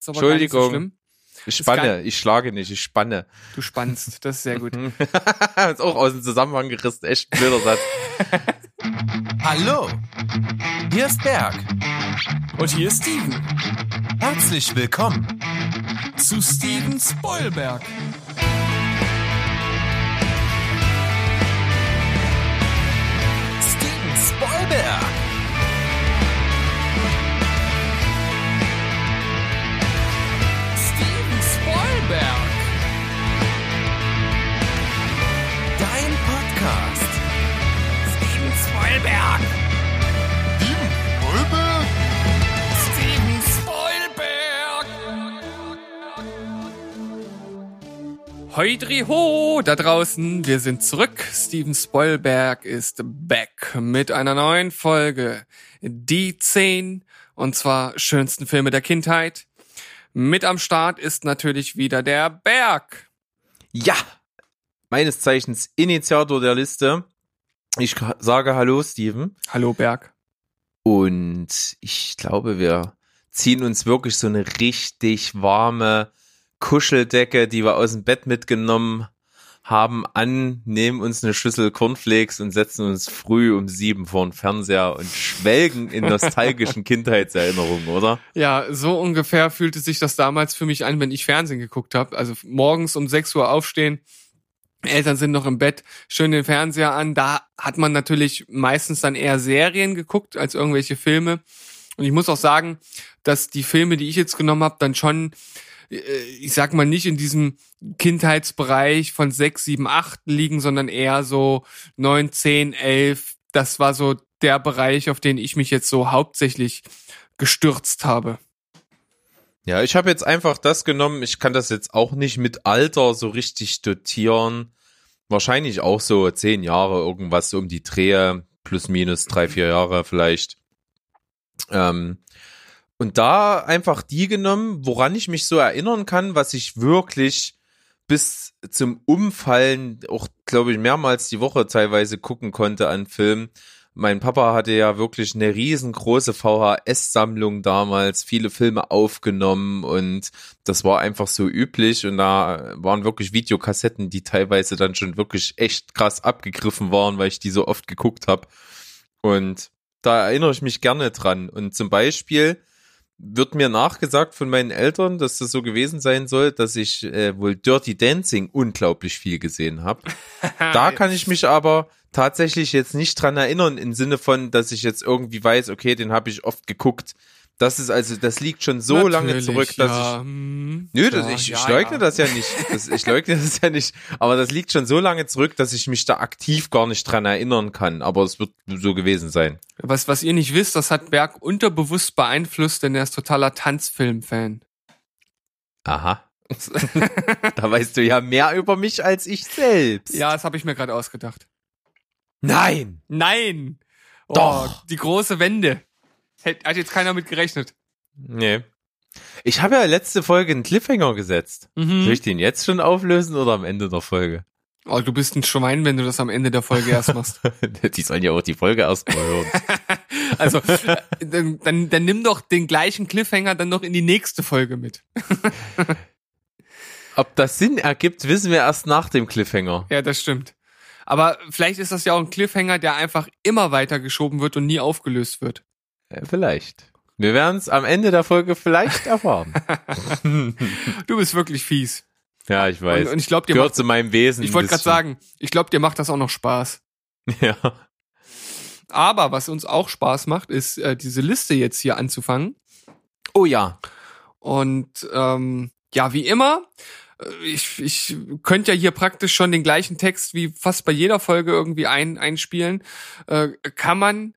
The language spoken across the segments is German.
Ist aber gar nicht so Entschuldigung. schlimm. Ich spanne, ich schlage nicht, ich spanne. Du spannst, das ist sehr gut. ist auch aus dem Zusammenhang gerissen, echt ein blöder Satz. Hallo, hier ist Berg. Und hier ist Steven Herzlich willkommen. zu Steven Spoilberg. Steven Spoilberg. Steven Spoilberg. Steven Spoilberg. Heudri ho da draußen, wir sind zurück. Steven Spoilberg ist back mit einer neuen Folge. Die 10 und zwar schönsten Filme der Kindheit. Mit am Start ist natürlich wieder der Berg. Ja, meines Zeichens Initiator der Liste. Ich sage Hallo, Steven. Hallo Berg. Und ich glaube, wir ziehen uns wirklich so eine richtig warme Kuscheldecke, die wir aus dem Bett mitgenommen haben, an, nehmen uns eine Schüssel Cornflakes und setzen uns früh um sieben vor den Fernseher und schwelgen in nostalgischen Kindheitserinnerungen, oder? Ja, so ungefähr fühlte sich das damals für mich an, wenn ich Fernsehen geguckt habe. Also morgens um 6 Uhr aufstehen, Eltern sind noch im Bett, schön den Fernseher an. Da hat man natürlich meistens dann eher Serien geguckt als irgendwelche Filme. Und ich muss auch sagen, dass die Filme, die ich jetzt genommen habe, dann schon, äh, ich sag mal, nicht in diesem Kindheitsbereich von 6, 7, 8 liegen, sondern eher so 9, 10, 11. Das war so der Bereich, auf den ich mich jetzt so hauptsächlich gestürzt habe. Ja, ich habe jetzt einfach das genommen. Ich kann das jetzt auch nicht mit Alter so richtig dotieren. Wahrscheinlich auch so zehn Jahre, irgendwas um die Drehe, plus minus drei, vier Jahre vielleicht. Ähm, und da einfach die genommen, woran ich mich so erinnern kann, was ich wirklich bis zum Umfallen auch, glaube ich, mehrmals die Woche teilweise gucken konnte an Filmen. Mein Papa hatte ja wirklich eine riesengroße VHS-Sammlung damals, viele Filme aufgenommen und das war einfach so üblich und da waren wirklich Videokassetten, die teilweise dann schon wirklich echt krass abgegriffen waren, weil ich die so oft geguckt habe. Und da erinnere ich mich gerne dran. Und zum Beispiel wird mir nachgesagt von meinen Eltern, dass das so gewesen sein soll, dass ich äh, wohl Dirty Dancing unglaublich viel gesehen habe. Da kann ich mich aber tatsächlich jetzt nicht dran erinnern, im Sinne von, dass ich jetzt irgendwie weiß, okay, den habe ich oft geguckt. Das ist also, das liegt schon so lange Natürlich, zurück, dass ja, ich. hm, Nö, das, ja, ich, ja, ich leugne ja. das ja nicht. Das, ich leugne das ja nicht. Aber das liegt schon so lange zurück, dass ich mich da aktiv gar nicht dran erinnern kann. Aber es wird so gewesen sein. Was, was ihr nicht wisst, das hat Berg unterbewusst beeinflusst, denn er ist totaler Tanzfilm-Fan. Aha. da weißt du ja mehr über mich als ich selbst. Ja, das habe ich mir gerade ausgedacht. Nein. Nein! Oh, Doch. Die große Wende. Hat jetzt keiner mit gerechnet. Nee. Ich habe ja letzte Folge einen Cliffhanger gesetzt. Mhm. Soll ich den jetzt schon auflösen oder am Ende der Folge? Oh, du bist ein Schwein, wenn du das am Ende der Folge erst machst. die sollen ja auch die Folge erstmal hören. Also, äh, dann, dann, dann nimm doch den gleichen Cliffhanger dann noch in die nächste Folge mit. Ob das Sinn ergibt, wissen wir erst nach dem Cliffhanger. Ja, das stimmt. Aber vielleicht ist das ja auch ein Cliffhanger, der einfach immer weiter geschoben wird und nie aufgelöst wird. Ja, vielleicht. Wir werden es am Ende der Folge vielleicht erfahren. Du bist wirklich fies. ja, ich weiß. Und, und ich glaube, dir Gehört macht, zu meinem Wesen. ich wollte gerade sagen, ich glaube, dir macht das auch noch Spaß. Ja. Aber was uns auch Spaß macht, ist äh, diese Liste jetzt hier anzufangen. Oh ja. Und ähm, ja, wie immer, äh, ich, ich könnte ja hier praktisch schon den gleichen Text wie fast bei jeder Folge irgendwie ein, einspielen. Äh, kann man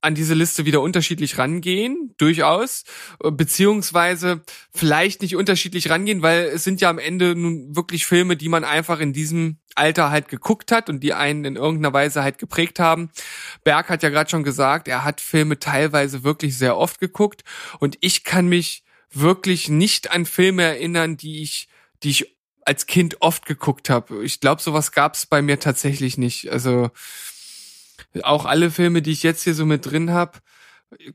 an diese Liste wieder unterschiedlich rangehen, durchaus, beziehungsweise vielleicht nicht unterschiedlich rangehen, weil es sind ja am Ende nun wirklich Filme, die man einfach in diesem Alter halt geguckt hat und die einen in irgendeiner Weise halt geprägt haben. Berg hat ja gerade schon gesagt, er hat Filme teilweise wirklich sehr oft geguckt und ich kann mich wirklich nicht an Filme erinnern, die ich, die ich als Kind oft geguckt habe. Ich glaube, sowas gab es bei mir tatsächlich nicht. Also auch alle Filme, die ich jetzt hier so mit drin habe,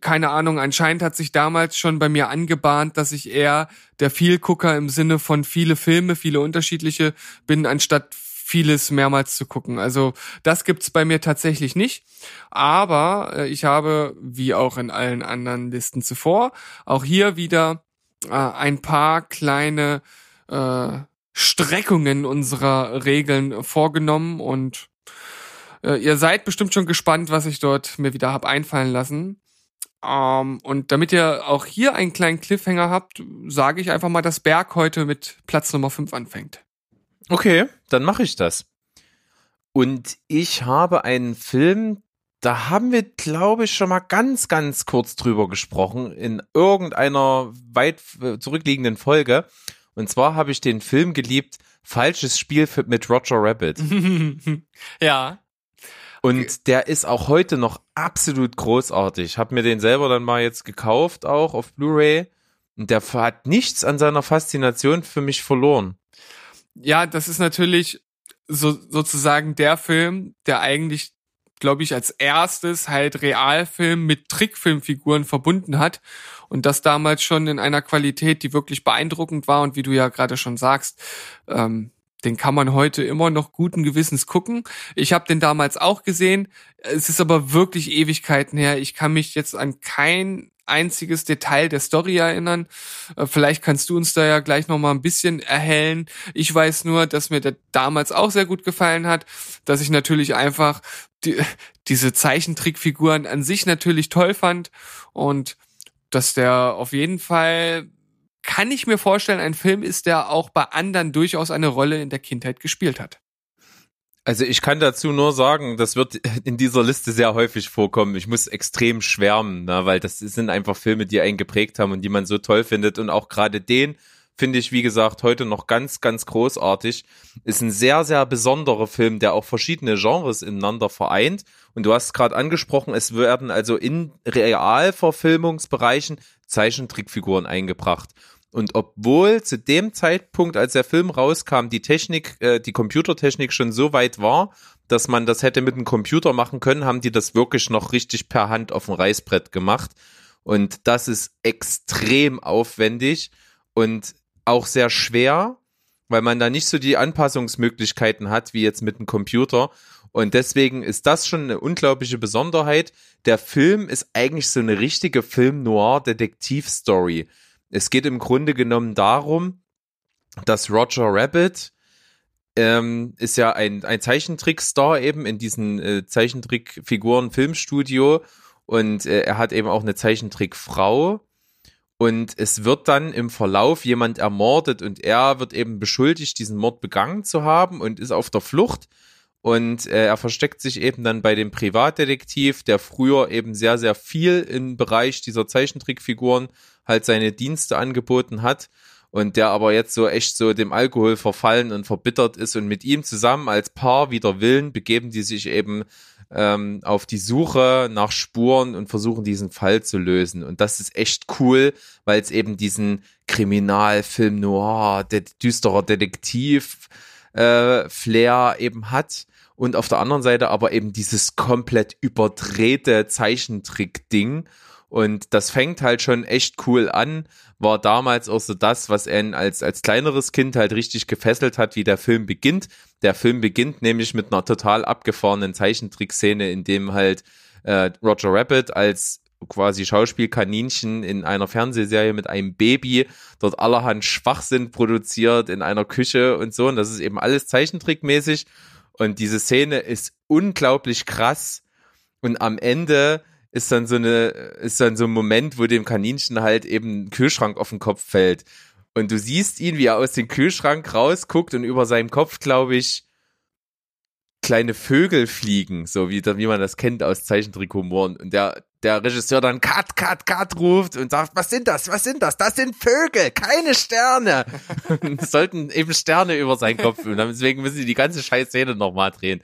keine Ahnung, anscheinend hat sich damals schon bei mir angebahnt, dass ich eher der Vielgucker im Sinne von viele Filme, viele unterschiedliche bin, anstatt vieles mehrmals zu gucken. Also das gibt's bei mir tatsächlich nicht. Aber äh, ich habe, wie auch in allen anderen Listen zuvor, auch hier wieder äh, ein paar kleine äh, Streckungen unserer Regeln vorgenommen und äh, ihr seid bestimmt schon gespannt, was ich dort mir wieder hab einfallen lassen. Ähm, und damit ihr auch hier einen kleinen Cliffhanger habt, sage ich einfach mal, dass Berg heute mit Platz Nummer 5 anfängt. Okay, dann mache ich das. Und ich habe einen Film, da haben wir, glaube ich, schon mal ganz, ganz kurz drüber gesprochen in irgendeiner weit zurückliegenden Folge. Und zwar habe ich den Film geliebt, Falsches Spiel mit Roger Rabbit. ja. Und der ist auch heute noch absolut großartig. Hab mir den selber dann mal jetzt gekauft, auch auf Blu-ray. Und der hat nichts an seiner Faszination für mich verloren. Ja, das ist natürlich so, sozusagen der Film, der eigentlich, glaube ich, als erstes halt Realfilm mit Trickfilmfiguren verbunden hat. Und das damals schon in einer Qualität, die wirklich beeindruckend war. Und wie du ja gerade schon sagst, ähm, den kann man heute immer noch guten Gewissens gucken. Ich habe den damals auch gesehen. Es ist aber wirklich Ewigkeiten her. Ich kann mich jetzt an kein einziges Detail der Story erinnern. Äh, vielleicht kannst du uns da ja gleich noch mal ein bisschen erhellen. Ich weiß nur, dass mir der damals auch sehr gut gefallen hat, dass ich natürlich einfach die, diese Zeichentrickfiguren an sich natürlich toll fand und dass der auf jeden Fall kann ich mir vorstellen, ein Film ist, der auch bei anderen durchaus eine Rolle in der Kindheit gespielt hat. Also ich kann dazu nur sagen, das wird in dieser Liste sehr häufig vorkommen. Ich muss extrem schwärmen, ne, weil das sind einfach Filme, die einen geprägt haben und die man so toll findet. Und auch gerade den finde ich, wie gesagt, heute noch ganz, ganz großartig. Ist ein sehr, sehr besonderer Film, der auch verschiedene Genres ineinander vereint. Und du hast gerade angesprochen, es werden also in Realverfilmungsbereichen Zeichentrickfiguren eingebracht. Und obwohl zu dem Zeitpunkt, als der Film rauskam, die Technik, äh, die Computertechnik schon so weit war, dass man das hätte mit einem Computer machen können, haben die das wirklich noch richtig per Hand auf dem Reißbrett gemacht. Und das ist extrem aufwendig und auch sehr schwer, weil man da nicht so die Anpassungsmöglichkeiten hat wie jetzt mit einem Computer. Und deswegen ist das schon eine unglaubliche Besonderheit. Der Film ist eigentlich so eine richtige Film-Noir-Detektiv-Story. Es geht im Grunde genommen darum, dass Roger Rabbit ähm, ist ja ein, ein Zeichentrickstar eben in diesen äh, Zeichentrickfiguren Filmstudio und äh, er hat eben auch eine Zeichentrickfrau. Und es wird dann im Verlauf jemand ermordet und er wird eben beschuldigt, diesen Mord begangen zu haben und ist auf der Flucht und äh, er versteckt sich eben dann bei dem Privatdetektiv, der früher eben sehr, sehr viel im Bereich dieser Zeichentrickfiguren halt seine Dienste angeboten hat und der aber jetzt so echt so dem Alkohol verfallen und verbittert ist. Und mit ihm zusammen als Paar wider Willen begeben die sich eben ähm, auf die Suche nach Spuren und versuchen diesen Fall zu lösen. Und das ist echt cool, weil es eben diesen Kriminalfilm noir, de düsterer Detektiv äh, Flair eben hat und auf der anderen Seite aber eben dieses komplett überdrehte Zeichentrick-Ding und das fängt halt schon echt cool an, war damals auch so das, was er als, als kleineres Kind halt richtig gefesselt hat, wie der Film beginnt. Der Film beginnt nämlich mit einer total abgefahrenen Zeichentrickszene, in dem halt äh, Roger Rabbit als quasi Schauspielkaninchen in einer Fernsehserie mit einem Baby dort allerhand Schwachsinn produziert in einer Küche und so. Und das ist eben alles zeichentrickmäßig. Und diese Szene ist unglaublich krass. Und am Ende ist dann so eine, ist dann so ein Moment, wo dem Kaninchen halt eben ein Kühlschrank auf den Kopf fällt. Und du siehst ihn, wie er aus dem Kühlschrank rausguckt und über seinem Kopf, glaube ich, kleine Vögel fliegen, so wie, wie man das kennt aus Zeichentrickhumor. Und der, der Regisseur dann Cut, Cut, Cut ruft und sagt, was sind das? Was sind das? Das sind Vögel, keine Sterne. es sollten eben Sterne über seinen Kopf. Und deswegen müssen sie die ganze scheiß Szene nochmal drehen.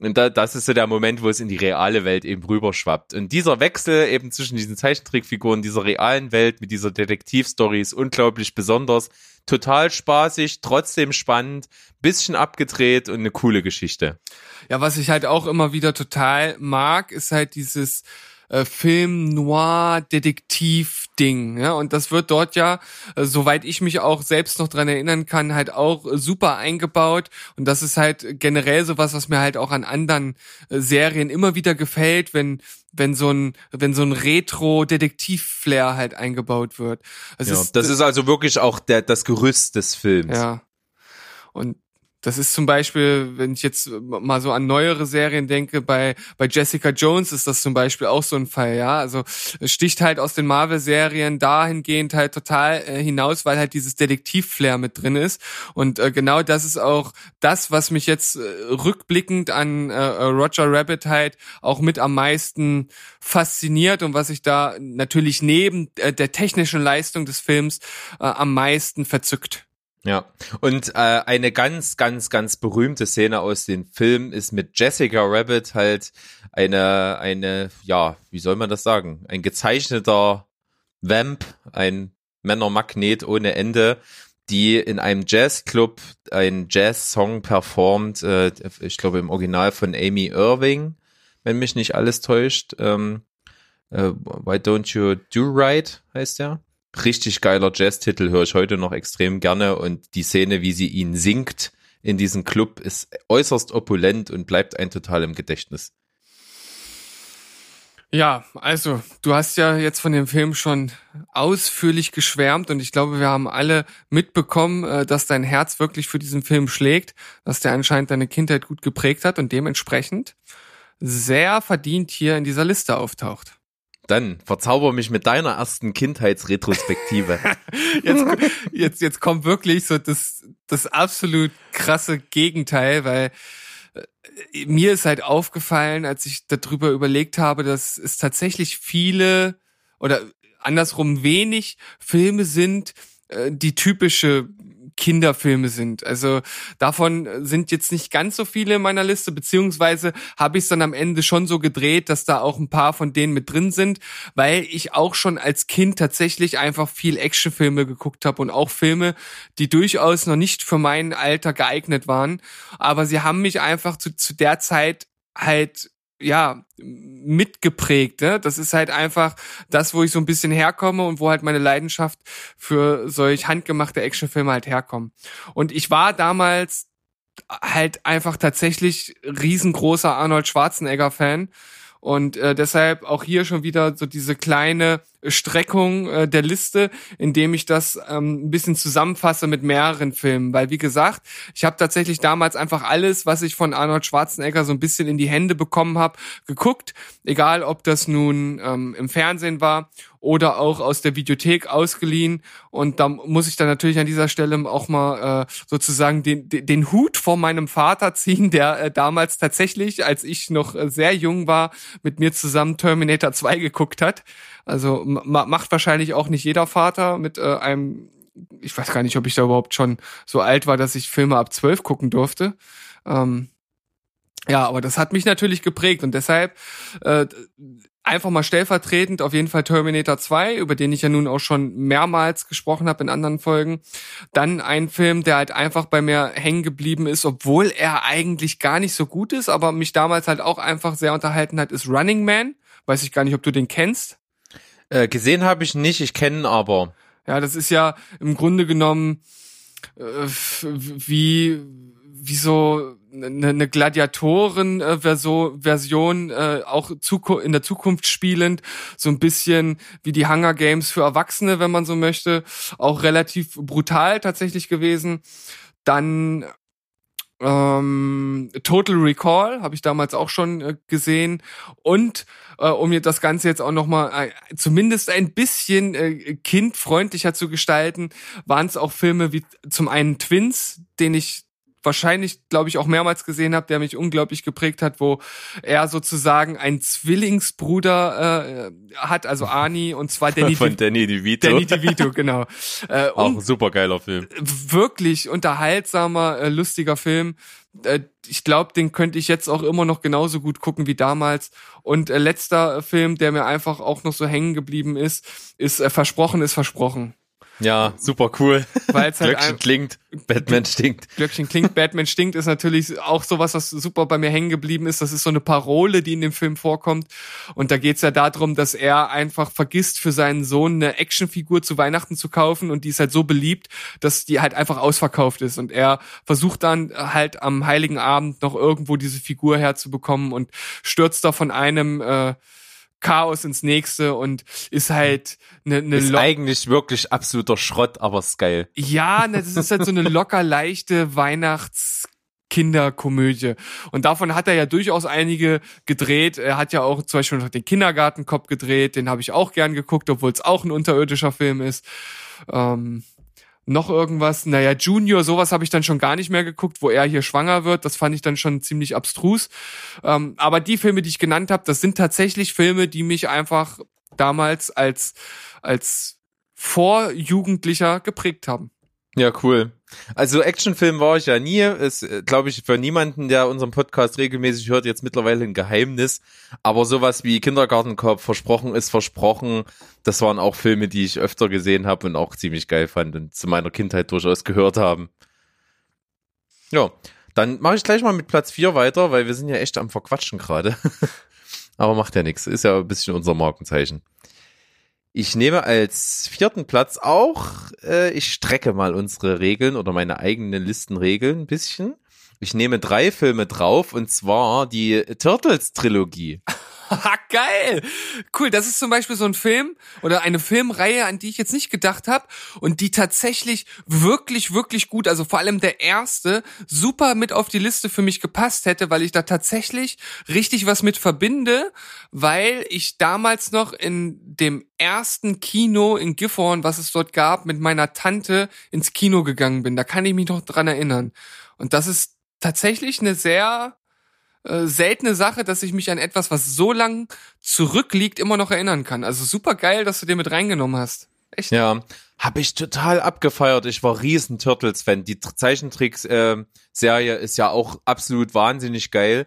Und da, das ist so der Moment, wo es in die reale Welt eben rüberschwappt. Und dieser Wechsel eben zwischen diesen Zeichentrickfiguren, dieser realen Welt mit dieser Detektivstory ist unglaublich besonders. Total spaßig, trotzdem spannend, bisschen abgedreht und eine coole Geschichte. Ja, was ich halt auch immer wieder total mag, ist halt dieses äh, Film Noir Detektiv Ding, ja, und das wird dort ja, äh, soweit ich mich auch selbst noch dran erinnern kann, halt auch äh, super eingebaut und das ist halt generell sowas, was mir halt auch an anderen äh, Serien immer wieder gefällt, wenn wenn so ein wenn so ein Retro Detektiv Flair halt eingebaut wird. Es ja, das ist also wirklich auch der das Gerüst des Films. ja. Und das ist zum Beispiel, wenn ich jetzt mal so an neuere Serien denke, bei, bei Jessica Jones ist das zum Beispiel auch so ein Fall, ja. Also sticht halt aus den Marvel-Serien dahingehend halt total äh, hinaus, weil halt dieses Detektiv-Flair mit drin ist. Und äh, genau das ist auch das, was mich jetzt äh, rückblickend an äh, Roger Rabbit halt auch mit am meisten fasziniert und was ich da natürlich neben äh, der technischen Leistung des Films äh, am meisten verzückt. Ja, und äh, eine ganz, ganz, ganz berühmte Szene aus dem Film ist mit Jessica Rabbit halt eine, eine, ja, wie soll man das sagen? Ein gezeichneter Vamp, ein Männermagnet ohne Ende, die in einem Jazzclub einen Jazz-Song performt, äh, ich glaube im Original von Amy Irving, wenn mich nicht alles täuscht. Ähm, äh, Why Don't You Do Right heißt der richtig geiler Jazz-Titel, höre ich heute noch extrem gerne und die Szene, wie sie ihn singt in diesem Club, ist äußerst opulent und bleibt ein total im Gedächtnis. Ja, also du hast ja jetzt von dem Film schon ausführlich geschwärmt und ich glaube, wir haben alle mitbekommen, äh, dass dein Herz wirklich für diesen Film schlägt, dass der anscheinend deine Kindheit gut geprägt hat und dementsprechend sehr verdient hier in dieser Liste auftaucht. Dann verzauber mich mit deiner ersten Kindheitsretrospektive. jetzt, jetzt, jetzt kommt wirklich so das, das absolut krasse Gegenteil, weil äh, mir ist halt aufgefallen, als ich darüber überlegt habe, dass es tatsächlich viele oder andersrum wenig Filme sind, äh, die typische Kinderfilme sind. Also davon sind jetzt nicht ganz so viele in meiner Liste, beziehungsweise habe ich es dann am Ende schon so gedreht, dass da auch ein paar von denen mit drin sind, weil ich auch schon als Kind tatsächlich einfach viel Actionfilme geguckt habe und auch Filme, die durchaus noch nicht für mein Alter geeignet waren. Aber sie haben mich einfach zu, zu der Zeit halt ja, mitgeprägt. Ne? Das ist halt einfach das, wo ich so ein bisschen herkomme und wo halt meine Leidenschaft für solch handgemachte Actionfilme halt herkommt. Und ich war damals halt einfach tatsächlich riesengroßer Arnold Schwarzenegger-Fan. Und äh, deshalb auch hier schon wieder so diese kleine Streckung äh, der Liste, indem ich das ähm, ein bisschen zusammenfasse mit mehreren Filmen. Weil wie gesagt, ich habe tatsächlich damals einfach alles, was ich von Arnold Schwarzenegger so ein bisschen in die Hände bekommen habe, geguckt. Egal, ob das nun ähm, im Fernsehen war oder auch aus der Videothek ausgeliehen. Und da muss ich dann natürlich an dieser Stelle auch mal äh, sozusagen den, den Hut vor meinem Vater ziehen, der äh, damals tatsächlich, als ich noch äh, sehr jung war, mit mir zusammen Terminator 2 geguckt hat. Also macht wahrscheinlich auch nicht jeder Vater mit äh, einem, ich weiß gar nicht, ob ich da überhaupt schon so alt war, dass ich Filme ab zwölf gucken durfte. Ähm, ja, aber das hat mich natürlich geprägt und deshalb äh, einfach mal stellvertretend auf jeden Fall Terminator 2, über den ich ja nun auch schon mehrmals gesprochen habe in anderen Folgen. Dann ein Film, der halt einfach bei mir hängen geblieben ist, obwohl er eigentlich gar nicht so gut ist, aber mich damals halt auch einfach sehr unterhalten hat, ist Running Man. Weiß ich gar nicht, ob du den kennst. Äh, gesehen habe ich nicht, ich kenne aber. Ja, das ist ja im Grunde genommen äh, wie wie so eine, eine Gladiatoren-Version, Version, äh, auch in der Zukunft spielend, so ein bisschen wie die Hunger Games für Erwachsene, wenn man so möchte, auch relativ brutal tatsächlich gewesen. Dann ähm, Total Recall habe ich damals auch schon äh, gesehen. Und äh, um mir das Ganze jetzt auch noch mal äh, zumindest ein bisschen äh, kindfreundlicher zu gestalten, waren es auch Filme wie zum einen Twins, den ich wahrscheinlich, glaube ich, auch mehrmals gesehen habe, der mich unglaublich geprägt hat, wo er sozusagen einen Zwillingsbruder äh, hat, also Ani, und zwar Danny, Von Danny DeVito. Danny DeVito, genau. Äh, auch ein supergeiler Film. Wirklich unterhaltsamer, äh, lustiger Film. Äh, ich glaube, den könnte ich jetzt auch immer noch genauso gut gucken wie damals. Und äh, letzter Film, der mir einfach auch noch so hängen geblieben ist, ist äh, Versprochen ist Versprochen. Ja, super cool. Weil es halt Glöckchen klingt, Batman stinkt. Glöckchen klingt, Batman stinkt, ist natürlich auch sowas, was super bei mir hängen geblieben ist. Das ist so eine Parole, die in dem Film vorkommt. Und da geht's ja darum, dass er einfach vergisst, für seinen Sohn eine Actionfigur zu Weihnachten zu kaufen und die ist halt so beliebt, dass die halt einfach ausverkauft ist. Und er versucht dann halt am Heiligen Abend noch irgendwo diese Figur herzubekommen und stürzt da von einem äh, Chaos ins nächste und ist halt eine, eine Ist eigentlich wirklich absoluter Schrott, aber ist geil. ja, ne, das ist halt so eine locker leichte Weihnachtskinderkomödie. Und davon hat er ja durchaus einige gedreht. Er hat ja auch zum Beispiel noch den Kindergartenkopf gedreht, den habe ich auch gern geguckt, obwohl es auch ein unterirdischer Film ist. Ähm, noch irgendwas, naja, Junior, sowas habe ich dann schon gar nicht mehr geguckt, wo er hier schwanger wird. Das fand ich dann schon ziemlich abstrus. Ähm, aber die Filme, die ich genannt habe, das sind tatsächlich Filme, die mich einfach damals als, als Vorjugendlicher geprägt haben. Ja, cool. Also Actionfilm war ich ja nie. Ist, glaube ich, für niemanden, der unseren Podcast regelmäßig hört, jetzt mittlerweile ein Geheimnis. Aber sowas wie Kindergartenkopf, versprochen ist versprochen, das waren auch Filme, die ich öfter gesehen habe und auch ziemlich geil fand und zu meiner Kindheit durchaus gehört haben. Ja, dann mache ich gleich mal mit Platz 4 weiter, weil wir sind ja echt am Verquatschen gerade. Aber macht ja nichts. Ist ja ein bisschen unser Markenzeichen. Ich nehme als vierten Platz auch, äh, ich strecke mal unsere Regeln oder meine eigenen Listenregeln ein bisschen. Ich nehme drei Filme drauf und zwar die Turtles-Trilogie. Geil! Cool, das ist zum Beispiel so ein Film oder eine Filmreihe, an die ich jetzt nicht gedacht habe und die tatsächlich wirklich, wirklich gut, also vor allem der erste, super mit auf die Liste für mich gepasst hätte, weil ich da tatsächlich richtig was mit verbinde, weil ich damals noch in dem ersten Kino in Gifhorn, was es dort gab, mit meiner Tante ins Kino gegangen bin. Da kann ich mich noch dran erinnern. Und das ist tatsächlich eine sehr äh, seltene Sache, dass ich mich an etwas, was so lang zurückliegt, immer noch erinnern kann. Also super geil, dass du dir mit reingenommen hast. Echt? Ja, habe ich total abgefeiert. Ich war riesen Turtles-Fan. Die Zeichentricks-Serie ist ja auch absolut wahnsinnig geil.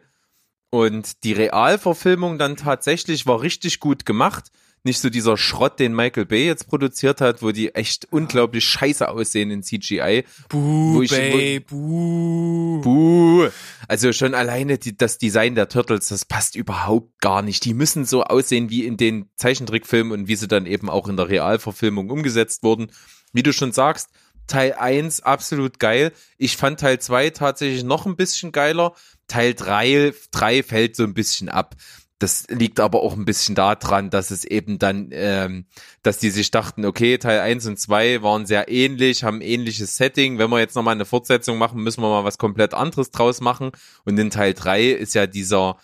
Und die Realverfilmung dann tatsächlich war richtig gut gemacht. Nicht so dieser Schrott, den Michael Bay jetzt produziert hat, wo die echt unglaublich scheiße aussehen in CGI. Buh, ich- Bay, buh. Buh. Also schon alleine die, das Design der Turtles, das passt überhaupt gar nicht. Die müssen so aussehen wie in den Zeichentrickfilmen und wie sie dann eben auch in der Realverfilmung umgesetzt wurden. Wie du schon sagst, Teil 1 absolut geil. Ich fand Teil 2 tatsächlich noch ein bisschen geiler. Teil 3, 3 fällt so ein bisschen ab. Das liegt aber auch ein bisschen daran, dass es eben dann, ähm, dass die sich dachten, okay, Teil 1 und 2 waren sehr ähnlich, haben ähnliches Setting. Wenn wir jetzt nochmal eine Fortsetzung machen, müssen wir mal was komplett anderes draus machen. Und in Teil 3 ist ja dieser,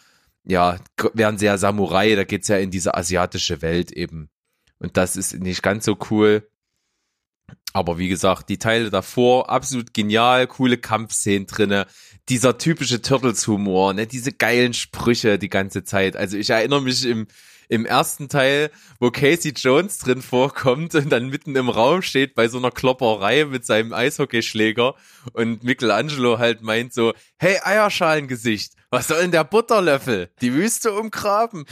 ja, werden sehr Samurai, da geht's ja in diese asiatische Welt eben. Und das ist nicht ganz so cool. Aber wie gesagt, die Teile davor, absolut genial, coole Kampfszenen drinne, dieser typische Turtles-Humor, ne, diese geilen Sprüche die ganze Zeit. Also ich erinnere mich im, im ersten Teil, wo Casey Jones drin vorkommt und dann mitten im Raum steht bei so einer Klopperei mit seinem Eishockeyschläger und Michelangelo halt meint so, hey Eierschalengesicht, was soll denn der Butterlöffel? Die Wüste umgraben.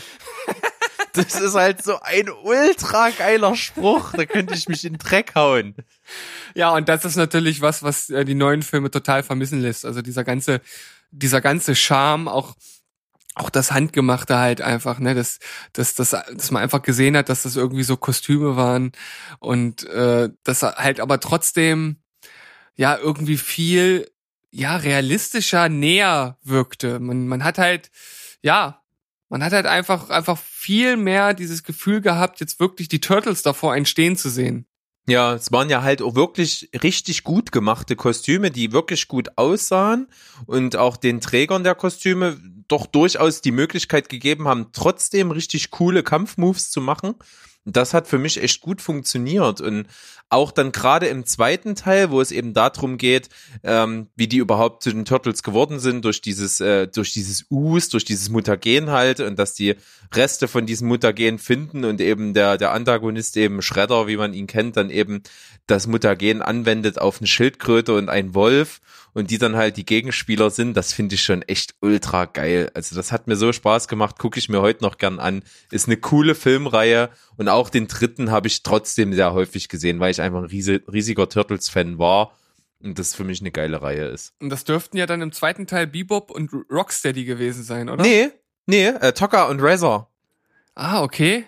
Das ist halt so ein ultra geiler Spruch, da könnte ich mich in den Dreck hauen. Ja, und das ist natürlich was, was äh, die neuen Filme total vermissen lässt. Also dieser ganze, dieser ganze Charme, auch auch das Handgemachte halt einfach, ne, dass, dass, dass, dass man einfach gesehen hat, dass das irgendwie so Kostüme waren und äh, dass halt aber trotzdem ja irgendwie viel ja realistischer näher wirkte. Man, man hat halt ja man hat halt einfach einfach viel mehr dieses Gefühl gehabt, jetzt wirklich die Turtles davor entstehen zu sehen. Ja, es waren ja halt auch wirklich richtig gut gemachte Kostüme, die wirklich gut aussahen und auch den Trägern der Kostüme doch durchaus die Möglichkeit gegeben haben, trotzdem richtig coole Kampfmoves zu machen. Das hat für mich echt gut funktioniert und auch dann gerade im zweiten Teil, wo es eben darum geht, ähm, wie die überhaupt zu den Turtles geworden sind durch dieses äh, durch dieses Us, durch dieses Mutagen halt und dass die Reste von diesem Mutagen finden und eben der der Antagonist eben Shredder, wie man ihn kennt, dann eben das Mutagen anwendet auf eine Schildkröte und einen Wolf und die dann halt die Gegenspieler sind, das finde ich schon echt ultra geil. Also das hat mir so Spaß gemacht, gucke ich mir heute noch gern an. Ist eine coole Filmreihe und auch den dritten habe ich trotzdem sehr häufig gesehen, weil ich einfach ein riesiger Turtles-Fan war und das für mich eine geile Reihe ist. Und das dürften ja dann im zweiten Teil Bebop und Rocksteady gewesen sein, oder? Nee, nee, äh, Tocker und Razor. Ah, okay.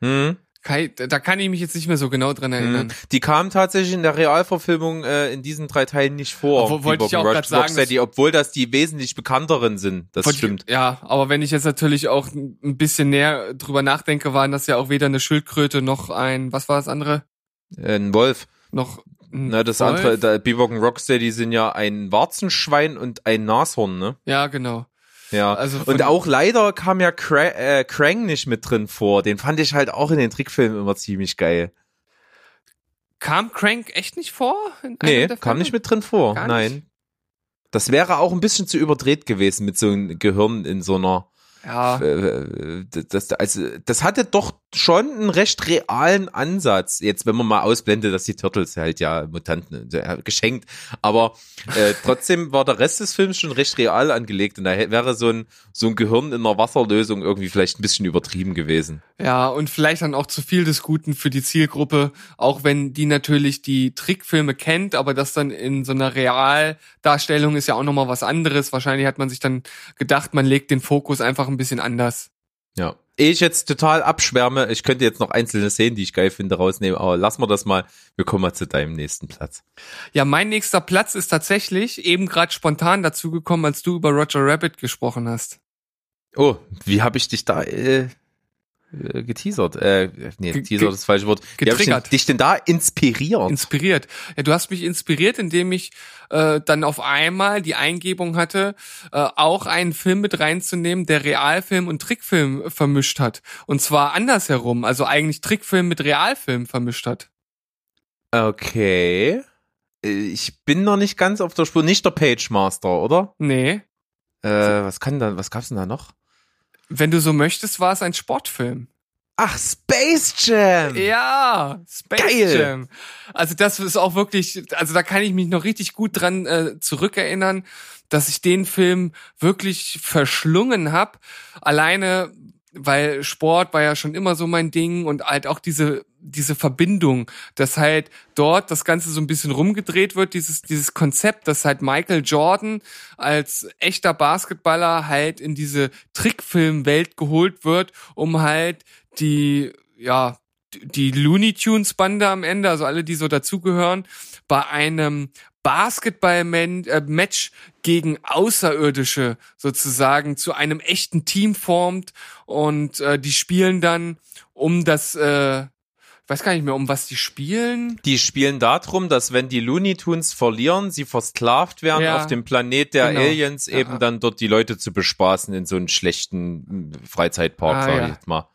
Hm. Kai, da kann ich mich jetzt nicht mehr so genau dran erinnern. Mhm. Die kamen tatsächlich in der Realverfilmung äh, in diesen drei Teilen nicht vor. Obwohl- wollte ich auch grad sagen, Rocksteady, obwohl das die wesentlich bekannteren sind. Das stimmt. Ich, ja, aber wenn ich jetzt natürlich auch ein bisschen näher drüber nachdenke, waren das ja auch weder eine Schildkröte noch ein, was war das andere? Äh, ein Wolf. Noch ein Na, das Wolf? andere, da, Bebop und Rocksteady sind ja ein Warzenschwein und ein Nashorn, ne? Ja, genau. Ja. Also und auch leider kam ja Cra äh, Krang nicht mit drin vor. Den fand ich halt auch in den Trickfilmen immer ziemlich geil. Kam Crank echt nicht vor? Nee, kam nicht mit drin vor. Nein. Das wäre auch ein bisschen zu überdreht gewesen mit so einem Gehirn in so einer Ja, äh, das, also, das hatte doch schon einen recht realen Ansatz. Jetzt, wenn man mal ausblendet, dass die Turtles halt ja Mutanten äh, geschenkt, aber äh, trotzdem war der Rest des Films schon recht real angelegt und da wäre so ein so ein Gehirn in einer Wasserlösung irgendwie vielleicht ein bisschen übertrieben gewesen. ja, und vielleicht dann auch zu viel des Guten für die Zielgruppe, auch wenn die natürlich die Trickfilme kennt, aber das dann in so einer Realdarstellung ist ja auch nochmal was anderes. Wahrscheinlich hat man sich dann gedacht, man legt den Fokus einfach ein bisschen anders. Ja. Ehe ich jetzt total abschwärme, ich könnte jetzt noch einzelne Szenen, die ich geil finde, rausnehmen, aber lassen wir das mal. Wir kommen mal zu deinem nächsten Platz. Ja, mein nächster Platz ist tatsächlich eben gerade spontan dazu gekommen, als du über Roger Rabbit gesprochen hast. Oh, wie habe ich dich da äh, geteasert? Äh, nee, Ge- teasert ist das falsche Wort. Getriggert. dich denn da inspiriert? Inspiriert. Ja, du hast mich inspiriert, indem ich äh, dann auf einmal die Eingebung hatte, äh, auch einen Film mit reinzunehmen, der Realfilm und Trickfilm vermischt hat. Und zwar andersherum, also eigentlich Trickfilm mit Realfilm vermischt hat. okay. Äh, Ich bin noch nicht ganz auf der Spur. Nicht der Page Master, oder? Nee. Äh, was kann da, was gab's denn da noch? Wenn du so möchtest, war es ein Sportfilm. Ach, Space Jam! Ja, Space Geil. Jam. Also das ist auch wirklich, also da kann ich mich noch richtig gut dran äh, zurückerinnern, dass ich den Film wirklich verschlungen habe. Alleine, weil Sport war ja schon immer so mein Ding und halt auch diese diese Verbindung, dass halt dort das Ganze so ein bisschen rumgedreht wird, dieses dieses Konzept, dass halt Michael Jordan als echter Basketballer halt in diese Trickfilmwelt geholt wird, um halt die ja die Looney Tunes Bande am Ende, also alle, die so dazugehören, bei einem Basketball-Match gegen Außerirdische sozusagen zu einem echten Team formt und äh, die spielen dann um das, äh, weiß gar nicht mehr, um was die spielen. Die spielen darum, dass wenn die Looney Tunes verlieren, sie versklavt werden Ja. auf dem Planet der Genau. Aliens, Ja. eben dann dort die Leute zu bespaßen in so einem schlechten mm, Freizeitpark, Ah, sag ja. ich jetzt mal.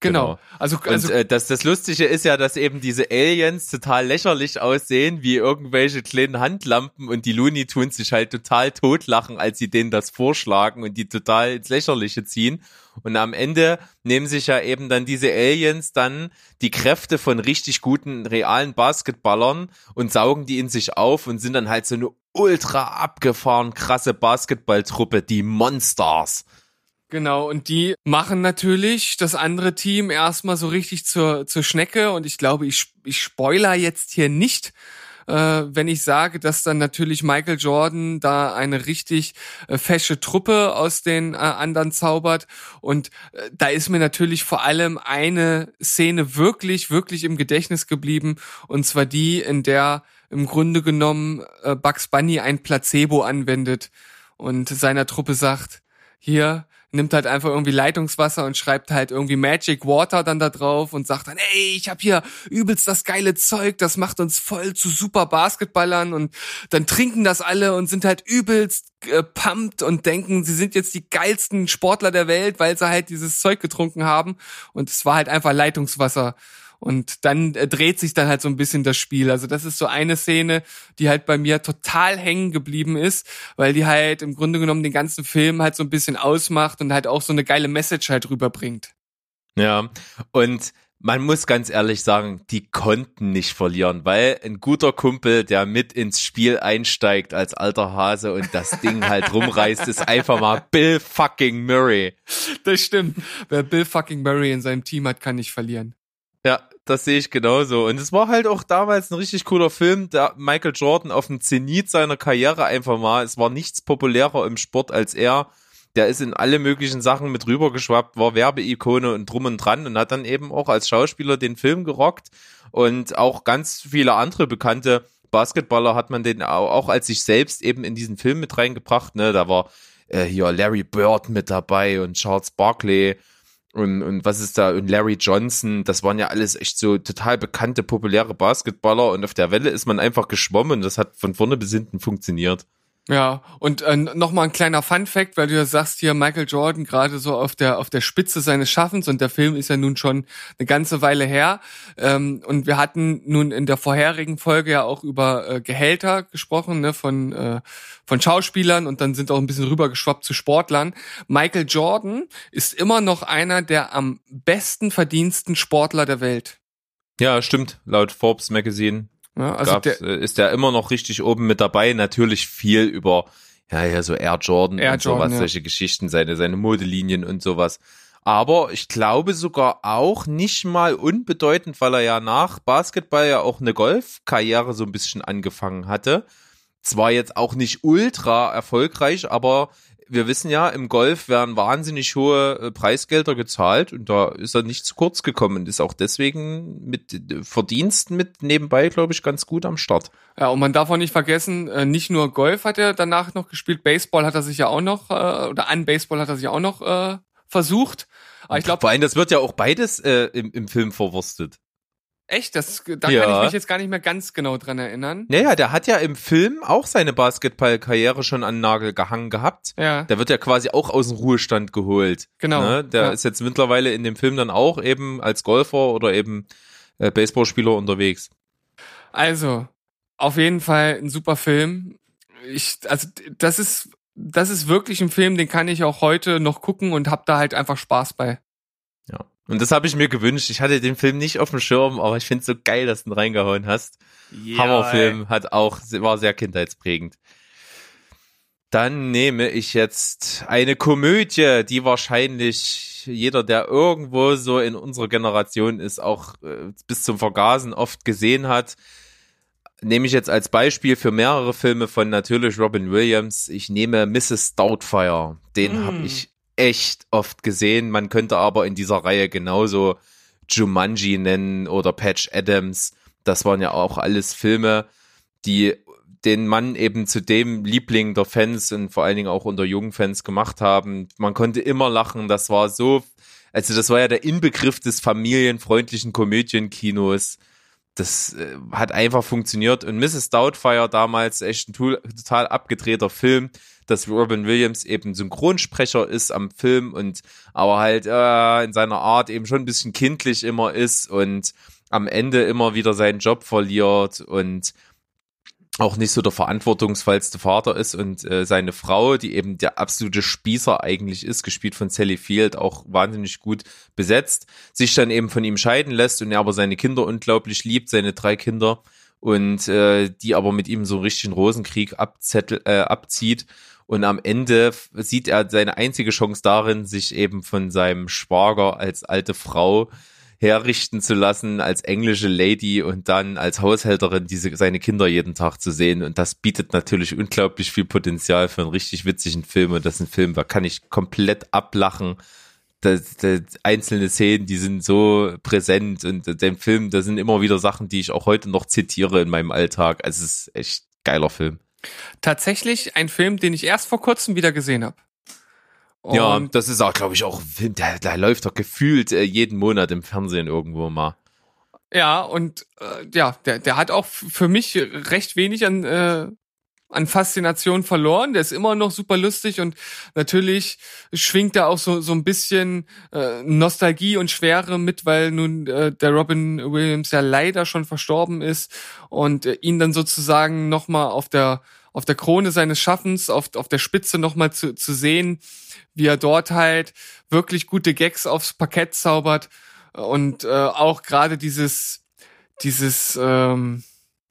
Genau. Genau. Also, Und also äh, das, das Lustige ist ja, dass eben diese Aliens total lächerlich aussehen, wie irgendwelche kleinen Handlampen und die Looney Tunes sich halt total totlachen, als sie denen das vorschlagen und die total ins Lächerliche ziehen. Und am Ende nehmen sich ja eben dann diese Aliens dann die Kräfte von richtig guten, realen Basketballern und saugen die in sich auf und sind dann halt so eine ultra abgefahren krasse Basketballtruppe, die Monsters. Genau, und die machen natürlich das andere Team erstmal so richtig zur, zur Schnecke und ich glaube, ich, ich spoiler jetzt hier nicht, äh, wenn ich sage, dass dann natürlich Michael Jordan da eine richtig äh, fesche Truppe aus den äh, anderen zaubert. Und äh, da ist mir natürlich vor allem eine Szene wirklich, wirklich im Gedächtnis geblieben. Und zwar die, in der im Grunde genommen äh, Bugs Bunny ein Placebo anwendet und seiner Truppe sagt, hier, nimmt halt einfach irgendwie Leitungswasser und schreibt halt irgendwie Magic Water dann da drauf und sagt dann, ey, ich hab hier übelst das geile Zeug, das macht uns voll zu super Basketballern und dann trinken das alle und sind halt übelst äh, und denken, sie sind jetzt die geilsten Sportler der Welt, weil sie halt dieses Zeug getrunken haben und es war halt einfach Leitungswasser. Und dann äh, dreht sich dann halt so ein bisschen das Spiel. Also das ist so eine Szene, die halt bei mir total hängen geblieben ist, weil die halt im Grunde genommen den ganzen Film halt so ein bisschen ausmacht und halt auch so eine geile Message halt rüberbringt. Ja, und man muss ganz ehrlich sagen, die konnten nicht verlieren, weil ein guter Kumpel, der mit ins Spiel einsteigt als alter Hase und das Ding halt rumreißt, ist einfach mal Bill fucking Murray. Das stimmt. Wer Bill fucking Murray in seinem Team hat, kann nicht verlieren. Ja, das sehe ich genauso. Und es war halt auch damals ein richtig cooler Film, der Michael Jordan auf dem Zenit seiner Karriere einfach mal. Es war nichts populärer im Sport als er. Der ist in alle möglichen Sachen mit rübergeschwappt, war Werbeikone und drum und dran und hat dann eben auch als Schauspieler den Film gerockt und auch ganz viele andere bekannte Basketballer hat man den auch, als sich selbst eben in diesen Film mit reingebracht. Ne, da war äh, hier Larry Bird mit dabei und Charles Barkley und, und was ist da, und Larry Johnson, das waren ja alles echt so total bekannte, populäre Basketballer und auf der Welle ist man einfach geschwommen. Das hat von vorne bis hinten funktioniert. Ja, und äh, nochmal ein kleiner Fun Fact, weil du ja sagst hier Michael Jordan gerade so auf der auf der Spitze seines Schaffens und der Film ist ja nun schon eine ganze Weile her ähm, und wir hatten nun in der vorherigen Folge ja auch über äh, Gehälter gesprochen ne, von äh, von Schauspielern und dann sind auch ein bisschen rübergeschwappt zu Sportlern. Michael Jordan ist immer noch einer der am besten verdiensten Sportler der Welt. Ja, stimmt. Laut Forbes Magazine Ja, also gab's, der, äh, ist er immer noch richtig oben mit dabei. Natürlich viel über, ja, ja, so Air Jordan Air und Jordan, sowas, ja. solche Geschichten, seine, seine Modelinien und sowas. Aber ich glaube sogar auch nicht mal unbedeutend, weil er ja nach Basketball ja auch eine Golfkarriere so ein bisschen angefangen hatte. Zwar jetzt auch nicht ultra erfolgreich, aber wir wissen ja, im Golf werden wahnsinnig hohe äh, Preisgelder gezahlt und da ist er nicht zu kurz gekommen und ist auch deswegen mit äh, Verdiensten mit nebenbei, glaube ich, ganz gut am Start. Ja, und man darf auch nicht vergessen, äh, nicht nur Golf hat er danach noch gespielt, Baseball hat er sich ja auch noch, oder an Baseball hat er sich auch noch äh, versucht. Aber ich glaube, Vor allem, das wird ja auch beides äh, im, im Film verwurstet. Echt, das, da Ja. kann ich mich jetzt gar nicht mehr ganz genau dran erinnern. Naja, der hat ja im Film auch seine Basketballkarriere schon an den Nagel gehangen gehabt. Ja, Der wird ja quasi auch aus dem Ruhestand geholt. genau. Ne? Der ja. ist jetzt mittlerweile in dem Film dann auch eben als Golfer oder eben äh, Baseballspieler unterwegs. Also, auf jeden Fall ein super Film. Ich, also, das ist, das ist wirklich ein Film, den kann ich auch heute noch gucken und hab da halt einfach Spaß bei. Ja. Und das habe ich mir gewünscht. Ich hatte den Film nicht auf dem Schirm, aber ich finde es so geil, dass du ihn reingehauen hast. Hammerfilm, hat auch, war sehr kindheitsprägend. Dann nehme ich jetzt eine Komödie, die wahrscheinlich jeder, der irgendwo so in unserer Generation ist, auch äh, bis zum Vergasen oft gesehen hat. Nehme ich jetzt als Beispiel für mehrere Filme von natürlich Robin Williams. Ich nehme Mrs. Doubtfire. Den Mm. habe ich echt oft gesehen. Man könnte aber in dieser Reihe genauso Jumanji nennen oder Patch Adams. Das waren ja auch alles Filme, die den Mann eben zu dem Liebling der Fans und vor allen Dingen auch unter jungen Fans gemacht haben. Man konnte immer lachen. Das war so, also das war ja der Inbegriff des familienfreundlichen Komödienkinos. Das äh, hat einfach funktioniert. Und Mrs. Doubtfire damals echt ein total abgedrehter Film, dass Robin Williams eben Synchronsprecher ist am Film und aber halt äh, in seiner Art eben schon ein bisschen kindlich immer ist und am Ende immer wieder seinen Job verliert und auch nicht so der verantwortungsvollste Vater ist und äh, seine Frau, die eben der absolute Spießer eigentlich ist, gespielt von Sally Field, auch wahnsinnig gut besetzt, sich dann eben von ihm scheiden lässt und er aber seine Kinder unglaublich liebt, seine drei Kinder und äh, die aber mit ihm so einen richtigen Rosenkrieg abzettel, äh, abzieht und am Ende sieht er seine einzige Chance darin, sich eben von seinem Schwager als alte Frau herrichten zu lassen als englische Lady und dann als Haushälterin diese seine Kinder jeden Tag zu sehen und das bietet natürlich unglaublich viel Potenzial für einen richtig witzigen Film und das ist ein Film, da kann ich komplett ablachen. Das, das, einzelne Szenen, die sind so präsent und dem Film, da sind immer wieder Sachen, die ich auch heute noch zitiere in meinem Alltag. Also es ist echt geiler Film. Tatsächlich ein Film, den ich erst vor kurzem wieder gesehen habe. ja, das ist auch, glaube ich, auch ein Film, der, der läuft doch gefühlt äh, jeden Monat im Fernsehen irgendwo mal. Ja, und äh, ja, der, der hat auch für mich recht wenig an, äh, an Faszination verloren. Der ist immer noch super lustig und natürlich schwingt da auch so, so ein bisschen äh, Nostalgie und Schwere mit, weil nun äh, der Robin Williams ja leider schon verstorben ist und äh, ihn dann sozusagen nochmal auf der auf der Krone seines Schaffens, auf, auf der Spitze nochmal zu, zu sehen, wie er dort halt wirklich gute Gags aufs Parkett zaubert und äh, auch gerade dieses dieses ähm,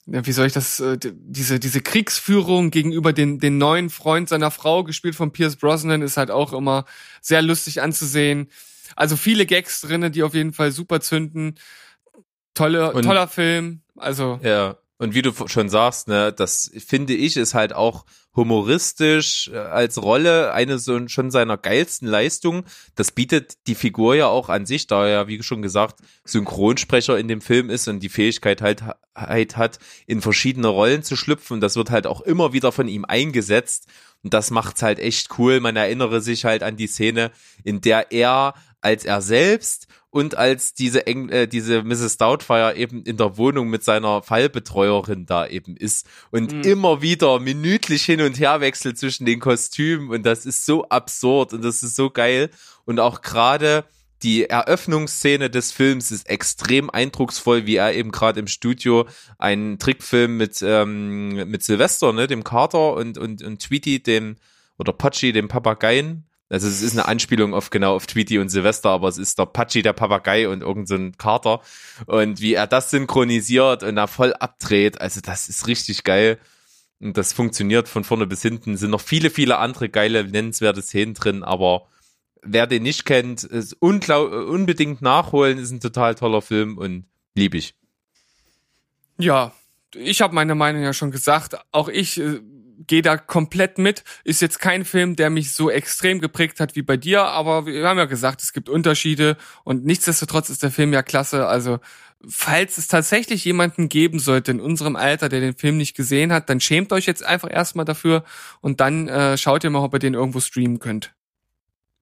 wie soll ich das äh, diese diese Kriegsführung gegenüber den den neuen Freund seiner Frau gespielt von Pierce Brosnan ist halt auch immer sehr lustig anzusehen. Also viele Gags drinne, die auf jeden Fall super zünden. tolle, Und- toller Film. Also, Ja, und wie du schon sagst, ne, das finde ich ist halt auch humoristisch äh, als Rolle eine so schon seiner geilsten Leistungen. Das bietet die Figur ja auch an sich, da er ja, wie schon gesagt, Synchronsprecher in dem Film ist und die Fähigkeit halt, halt hat, in verschiedene Rollen zu schlüpfen. Das wird halt auch immer wieder von ihm eingesetzt. Und das macht's halt echt cool. Man erinnere sich halt an die Szene, in der er als er selbst und als diese Eng äh, diese Mrs. Doubtfire eben in der Wohnung mit seiner Fallbetreuerin da eben ist und Mhm. immer wieder minütlich hin und her wechselt zwischen den Kostümen und das ist so absurd und das ist so geil und auch gerade die Eröffnungsszene des Films ist extrem eindrucksvoll, wie er eben gerade im Studio einen Trickfilm mit ähm, mit Sylvester, ne, dem Carter und und und Tweety, dem oder Patschi, dem Papageien. Also es ist eine Anspielung auf genau auf Tweety und Sylvester, aber es ist der Patschi, der Papagei und irgend so Kater. Und wie er das synchronisiert und da voll abdreht, also das ist richtig geil. Und das funktioniert von vorne bis hinten. Sind noch viele, viele andere geile, nennenswerte Szenen drin, aber wer den nicht kennt, ist unbedingt nachholen, ist ein total toller Film und lieb ich. ja, ich habe meine Meinung ja schon gesagt. Auch ich äh, gehe da komplett mit. Ist jetzt kein Film, der mich so extrem geprägt hat wie bei dir, aber wir haben ja gesagt, es gibt Unterschiede und nichtsdestotrotz ist der Film ja klasse. Also falls es tatsächlich jemanden geben sollte in unserem Alter, der den Film nicht gesehen hat, dann schämt euch jetzt einfach erstmal dafür und dann äh, schaut ihr mal, ob ihr den irgendwo streamen könnt.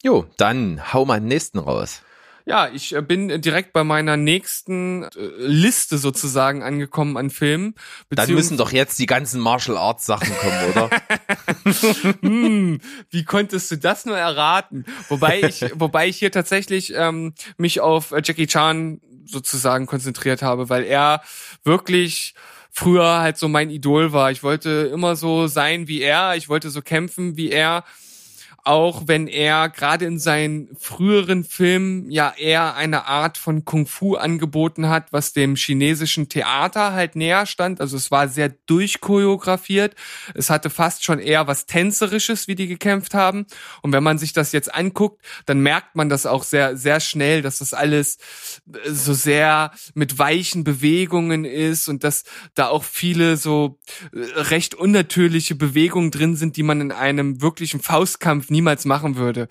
Jo, dann hau mal den nächsten raus. Ja, ich äh, bin direkt bei meiner nächsten äh, Liste sozusagen angekommen an Filmen. Dann müssen doch jetzt die ganzen Martial Arts Sachen kommen, oder? hm, wie konntest du das nur erraten? Wobei ich, wobei ich hier tatsächlich ähm, mich auf äh, Jackie Chan sozusagen konzentriert habe, weil er wirklich früher halt so mein Idol war. Ich wollte immer so sein wie er, ich wollte so kämpfen wie er. Auch wenn er gerade in seinen früheren Filmen ja eher eine Art von Kung Fu angeboten hat, was dem chinesischen Theater halt näher stand. Also es war sehr durchchoreografiert. Es hatte fast schon eher was Tänzerisches, wie die gekämpft haben. Und wenn man sich das jetzt anguckt, dann merkt man das auch sehr, sehr schnell, dass das alles äh, so sehr mit weichen Bewegungen ist und dass da auch viele so äh, recht unnatürliche Bewegungen drin sind, die man in einem wirklichen Faustkampf niemals machen würde.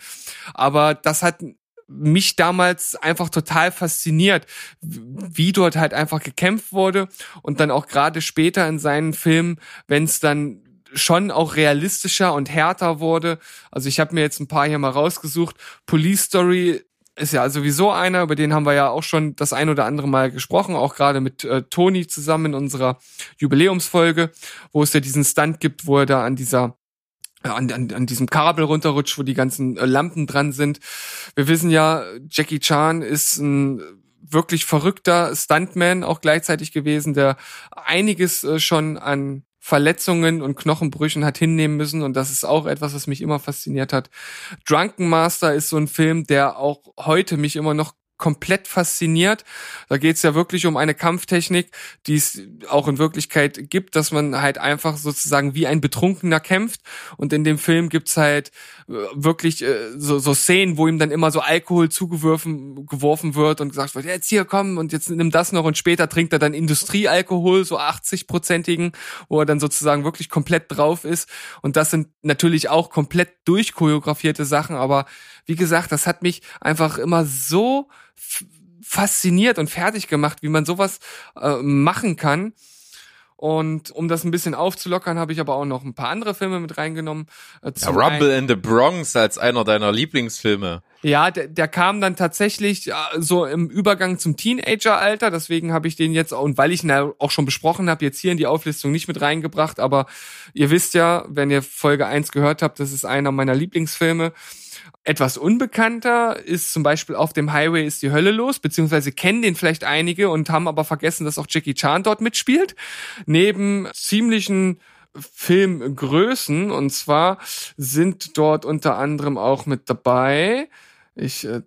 Aber das hat mich damals einfach total fasziniert, wie dort halt einfach gekämpft wurde und dann auch gerade später in seinen Filmen, wenn es dann schon auch realistischer und härter wurde. Also ich habe mir jetzt ein paar hier mal rausgesucht. Police Story ist ja sowieso einer, über den haben wir ja auch schon das ein oder andere Mal gesprochen, auch gerade mit äh, Toni zusammen in unserer Jubiläumsfolge, wo es ja diesen Stunt gibt, wo er da an dieser an, an, an diesem Kabel runterrutscht, wo die ganzen äh, Lampen dran sind. Wir wissen ja, Jackie Chan ist ein wirklich verrückter Stuntman auch gleichzeitig gewesen, der einiges äh, schon an Verletzungen und Knochenbrüchen hat hinnehmen müssen und das ist auch etwas, was mich immer fasziniert hat. Drunken Master ist so ein Film, der auch heute mich immer noch komplett fasziniert. Da geht es ja wirklich um eine Kampftechnik, die es auch in Wirklichkeit gibt, dass man halt einfach sozusagen wie ein Betrunkener kämpft. Und in dem Film gibt's halt äh, wirklich äh, so, so Szenen, wo ihm dann immer so Alkohol zugeworfen geworfen wird und gesagt wird, jetzt hier komm und jetzt nimm das noch und später trinkt er dann Industriealkohol, so 80-prozentigen, wo er dann sozusagen wirklich komplett drauf ist. Und das sind natürlich auch komplett durchchoreografierte Sachen, aber wie gesagt, das hat mich einfach immer so fasziniert und fertig gemacht, wie man sowas äh, machen kann. Und um das ein bisschen aufzulockern, habe ich aber auch noch ein paar andere Filme mit reingenommen. Äh, Ja, Rumble in the Bronx als einer deiner Lieblingsfilme. ja, der, der kam dann tatsächlich äh, so im Übergang zum Teenageralter, deswegen habe ich den jetzt und weil ich ihn ja auch schon besprochen habe, jetzt hier in die Auflistung nicht mit reingebracht, aber ihr wisst ja, wenn ihr Folge 1 gehört habt, das ist einer meiner Lieblingsfilme. Etwas unbekannter ist zum Beispiel Auf dem Highway ist die Hölle los, beziehungsweise kennen den vielleicht einige und haben aber vergessen, dass auch Jackie Chan dort mitspielt. Neben ziemlichen Filmgrößen und zwar sind dort unter anderem auch mit dabei, ich äh,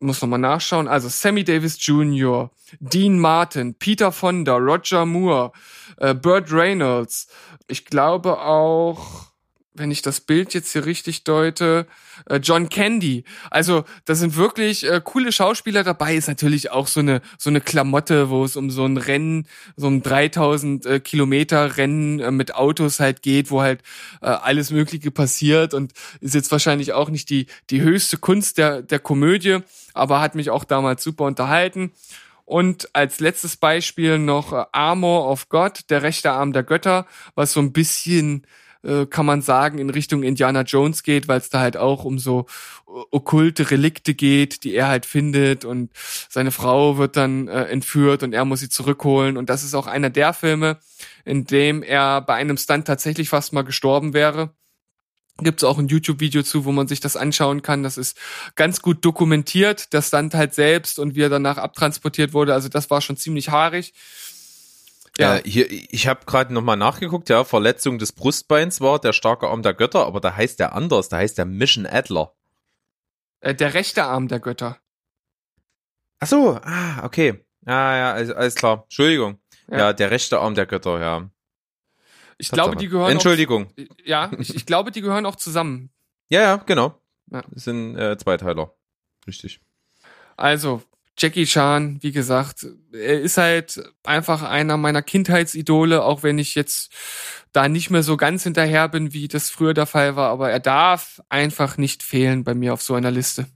muss nochmal nachschauen, also Sammy Davis Jr., Dean Martin, Peter Fonda, Roger Moore, äh, Burt Reynolds, ich glaube auch wenn ich das Bild jetzt hier richtig deute, äh, John Candy. Also da sind wirklich äh, coole Schauspieler dabei. Ist natürlich auch so eine so eine Klamotte, wo es um so ein Rennen, so ein 3000 äh, Kilometer Rennen äh, mit Autos halt geht, wo halt äh, alles Mögliche passiert und ist jetzt wahrscheinlich auch nicht die die höchste Kunst der der Komödie, aber hat mich auch damals super unterhalten. Und als letztes Beispiel noch äh, Armor of God, der rechte Arm der Götter, was so ein bisschen äh, kann man sagen, in Richtung Indiana Jones geht, weil es da halt auch um so okkulte Relikte geht, die er halt findet und seine Frau wird dann äh, entführt und er muss sie zurückholen und das ist auch einer der Filme, in dem er bei einem Stunt tatsächlich fast mal gestorben wäre. Gibt es auch ein YouTube-Video zu, wo man sich das anschauen kann. Das ist ganz gut dokumentiert, der Stunt halt selbst und wie er danach abtransportiert wurde. Also das war schon ziemlich haarig. Ja, äh, hier, ich habe gerade nochmal nachgeguckt, ja, Verletzung des Brustbeins war der starke Arm der Götter, aber da heißt der anders, da heißt der Mission Adler. Äh, der rechte Arm der Götter. Ach so, ah, okay. Ah, ja, alles, alles klar. Entschuldigung. Ja. ja. der rechte Arm der Götter, ja. Ich glaube, die gehören. Entschuldigung. Auch, ja, ich, ich, glaube, die gehören auch zusammen. Ja, ja, genau. Ja. Das sind äh, Zweiteiler. Richtig. Also, Jackie Chan, wie gesagt, er ist halt einfach einer meiner Kindheitsidole, auch wenn ich jetzt da nicht mehr so ganz hinterher bin, wie das früher der Fall war, aber er darf einfach nicht fehlen bei mir auf so einer Liste.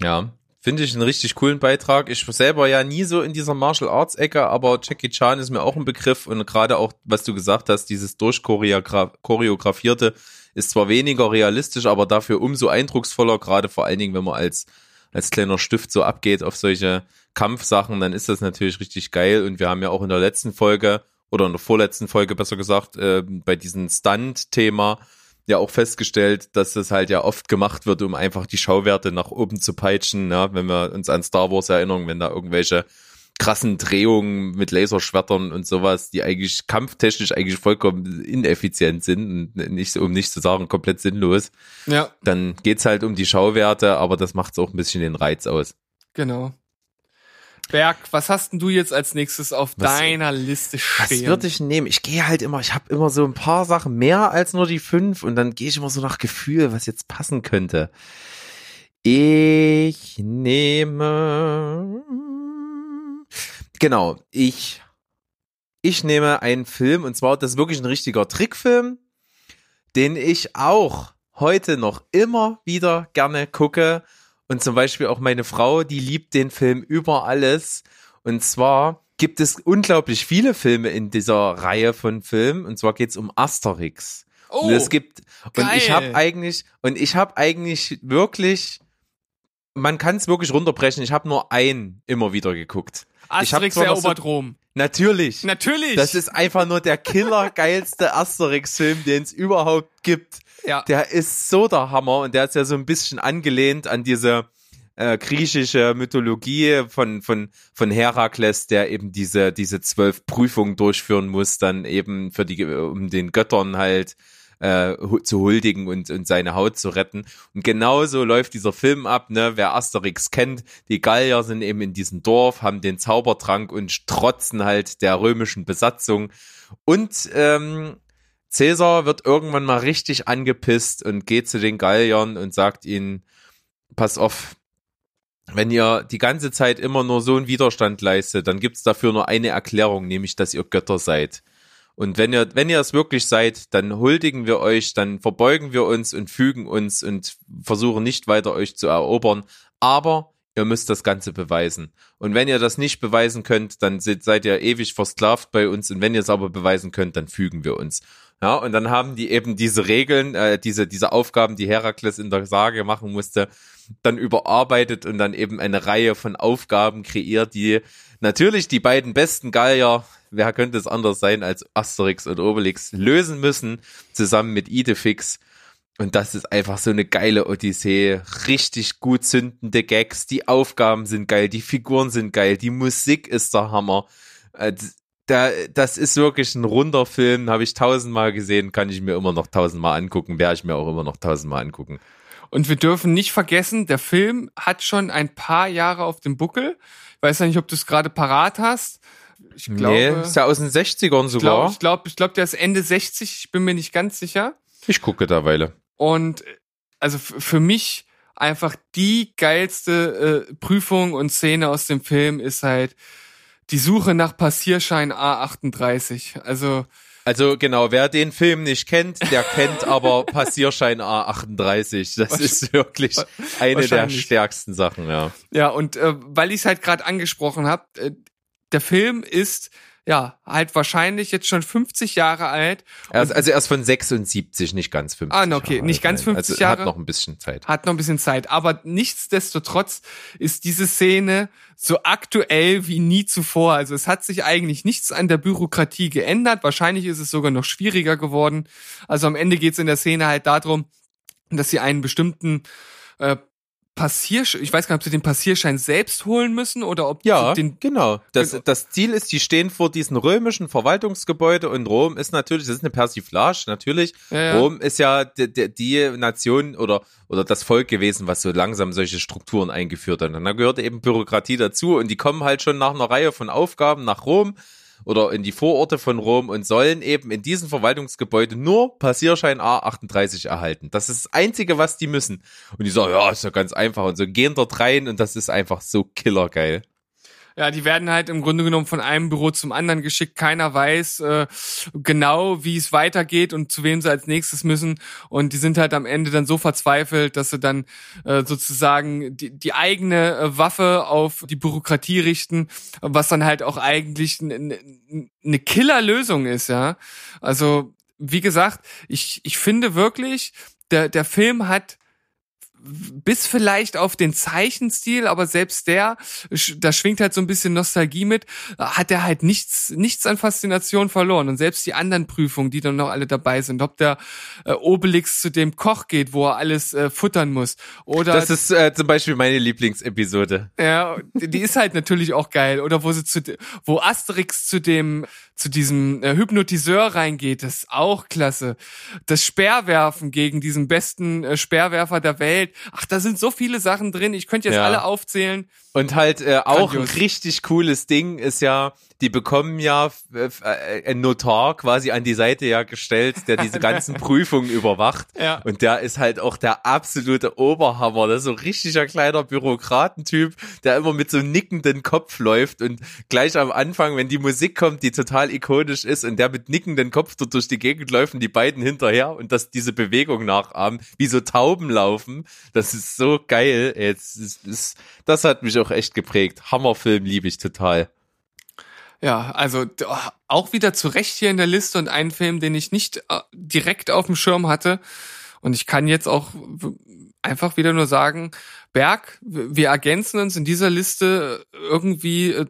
Ja, finde ich einen richtig coolen Beitrag. Ich selber ja nie so in dieser Martial Arts Ecke, aber Jackie Chan ist mir auch ein Begriff und gerade auch, was du gesagt hast, dieses durchchoreografierte ist zwar weniger realistisch, aber dafür umso eindrucksvoller, gerade vor allen Dingen, wenn man als als kleiner Stift so abgeht auf solche Kampfsachen, dann ist das natürlich richtig geil. Und wir haben ja auch in der letzten Folge oder in der vorletzten Folge besser gesagt, äh, bei diesem Stunt-Thema ja auch festgestellt, dass das halt ja oft gemacht wird, um einfach die Schauwerte nach oben zu peitschen. Ja? Wenn wir uns an Star Wars erinnern, wenn da irgendwelche krassen Drehungen mit Laserschwertern und sowas, die eigentlich kampftechnisch eigentlich vollkommen ineffizient sind und nicht, um nicht zu sagen, komplett sinnlos. Ja. Dann geht's halt um die Schauwerte, aber das macht's auch ein bisschen den Reiz aus. Genau. Berg, was hast denn du jetzt als nächstes auf was, deiner Liste stehen? Was würde ich nehmen? Ich gehe halt immer, ich habe immer so ein paar Sachen mehr als nur die fünf und dann gehe ich immer so nach Gefühl, was jetzt passen könnte. Ich nehme Genau, ich, ich nehme einen Film und zwar, das ist wirklich ein richtiger Trickfilm, den ich auch heute noch immer wieder gerne gucke. Und zum Beispiel auch meine Frau, die liebt den Film über alles. Und zwar gibt es unglaublich viele Filme in dieser Reihe von Filmen. Und zwar geht es um Asterix. Oh, und es gibt geil. und ich habe eigentlich und ich habe eigentlich wirklich man kann es wirklich runterbrechen. Ich habe nur einen immer wieder geguckt. Asterix erobert so, Rom. Natürlich. Natürlich. Das ist einfach nur der killergeilste Asterix-Film, den es überhaupt gibt. Ja. Der ist so der Hammer und der ist ja so ein bisschen angelehnt an diese äh, griechische Mythologie von, von, von Herakles, der eben diese, diese zwölf Prüfungen durchführen muss, dann eben für die, um den Göttern halt äh, zu huldigen und, und seine Haut zu retten. Und genauso läuft dieser Film ab, ne? Wer Asterix kennt, die Gallier sind eben in diesem Dorf, haben den Zaubertrank und trotzen halt der römischen Besatzung. Und ähm, Cäsar wird irgendwann mal richtig angepisst und geht zu den Galliern und sagt ihnen, pass auf, wenn ihr die ganze Zeit immer nur so einen Widerstand leistet, dann gibt's dafür nur eine Erklärung, nämlich, dass ihr Götter seid. Und wenn ihr, wenn ihr es wirklich seid, dann huldigen wir euch, dann verbeugen wir uns und fügen uns und versuchen nicht weiter euch zu erobern. Aber ihr müsst das Ganze beweisen. Und wenn ihr das nicht beweisen könnt, dann seid ihr ewig versklavt bei uns. Und wenn ihr es aber beweisen könnt, dann fügen wir uns. Ja, und dann haben die eben diese Regeln, äh, diese, diese Aufgaben, die Herakles in der Sage machen musste, dann überarbeitet und dann eben eine Reihe von Aufgaben kreiert, die natürlich die beiden besten Gallier wer könnte es anders sein als Asterix und Obelix, lösen müssen, zusammen mit Idefix. Und das ist einfach so eine geile Odyssee. Richtig gut zündende Gags. Die Aufgaben sind geil, die Figuren sind geil, die Musik ist der Hammer. Äh, das ist wirklich ein runder Film, habe ich tausendmal gesehen, kann ich mir immer noch tausendmal angucken, werde ich mir auch immer noch tausendmal angucken. Und wir dürfen nicht vergessen, der Film hat schon ein paar Jahre auf dem Buckel. Ich weiß ja nicht, ob du es gerade parat hast ich glaube. Nee, ist ja aus den 60ern sogar. Ich glaube, ich glaube, ich glaub, der ist Ende 60, ich bin mir nicht ganz sicher. Ich gucke da Weile. Und also für mich einfach die geilste äh, Prüfung und Szene aus dem Film ist halt die Suche nach Passierschein A38. Also Also genau, wer den Film nicht kennt, der kennt aber Passierschein A38. Das ist wirklich eine der stärksten Sachen, ja. ja, und äh, weil ich es halt gerade angesprochen habe, äh, der Film ist ja halt wahrscheinlich jetzt schon 50 Jahre alt, Also, also erst von 76, nicht ganz 50. Ah, okay, Jahre nicht ganz nein. 50 also Jahre. Hat noch ein bisschen Zeit. hat noch ein bisschen Zeit. Aber nichtsdestotrotz ist diese Szene so aktuell wie nie zuvor. Also es hat sich eigentlich nichts an der Bürokratie geändert. Wahrscheinlich ist es sogar noch schwieriger geworden. Also am Ende geht es in der Szene halt darum, dass sie einen bestimmten äh, Passierschein, ich weiß gar nicht, ob sie den Passierschein selbst holen müssen oder ob Ja, den genau. Das, Genau. das Ziel ist, die stehen vor diesem römischen Verwaltungsgebäude und Rom ist natürlich, das ist eine Persiflage, natürlich. Ja, ja. Rom ist ja die, die, die Nation oder, oder das Volk gewesen, was so langsam solche Strukturen eingeführt hat. Und da gehört eben Bürokratie dazu und die kommen halt schon nach einer Reihe von Aufgaben nach Rom oder in die Vororte von Rom und sollen eben in diesem Verwaltungsgebäude nur Passierschein A38 erhalten. Das ist das Einzige, was die müssen. Und die sagen, ja, ist ja ganz einfach und so gehen dort rein und das ist einfach so killergeil. Ja, die werden halt im Grunde genommen von einem Büro zum anderen geschickt. Keiner weiß äh, genau, wie es weitergeht und zu wem sie als nächstes müssen. Und die sind halt am Ende dann so verzweifelt, dass sie dann äh, sozusagen die, die eigene äh, Waffe auf die Bürokratie richten, was dann halt auch eigentlich eine ne Killerlösung ist, ja. Also, wie gesagt, ich, ich finde wirklich, der, der Film hat bis vielleicht auf den Zeichenstil, aber selbst der, da schwingt halt so ein bisschen Nostalgie mit, hat er halt nichts, nichts an Faszination verloren. Und selbst die anderen Prüfungen, die dann noch alle dabei sind, ob der äh, Obelix zu dem Koch geht, wo er alles äh, futtern muss, oder Das ist äh, zum Beispiel meine Lieblingsepisode. ja, die ist halt natürlich auch geil. Oder wo sie zu, wo Asterix zu dem, zu diesem äh, Hypnotiseur reingeht, das ist auch klasse. Das Speerwerfen gegen diesen besten äh, Speerwerfer der Welt. Ach, da sind so viele Sachen drin. Ich könnte jetzt Ja. alle aufzählen. Und halt äh, auch Grandios. ein richtig cooles Ding ist ja, die bekommen ja äh, äh, ein Notar quasi an die Seite ja gestellt, der diese ganzen Prüfungen überwacht. Ja. Und der ist halt auch der absolute Oberhammer. Das ist so ein richtiger kleiner Bürokratentyp, der immer mit so nickenden Kopf läuft und gleich am Anfang, wenn die Musik kommt, die total ikonisch ist und der mit nickenden Kopf dort durch die Gegend läuft und die beiden hinterher und das diese Bewegung nachahmen, wie so Tauben laufen. Das ist so geil. Jetzt ist, das hat mich auch echt geprägt. Hammerfilm liebe ich total. Ja, also auch wieder zu Recht hier in der Liste und ein Film, den ich nicht äh, direkt auf dem Schirm hatte. Und ich kann jetzt auch einfach wieder nur sagen, Berg, wir ergänzen uns in dieser Liste irgendwie äh,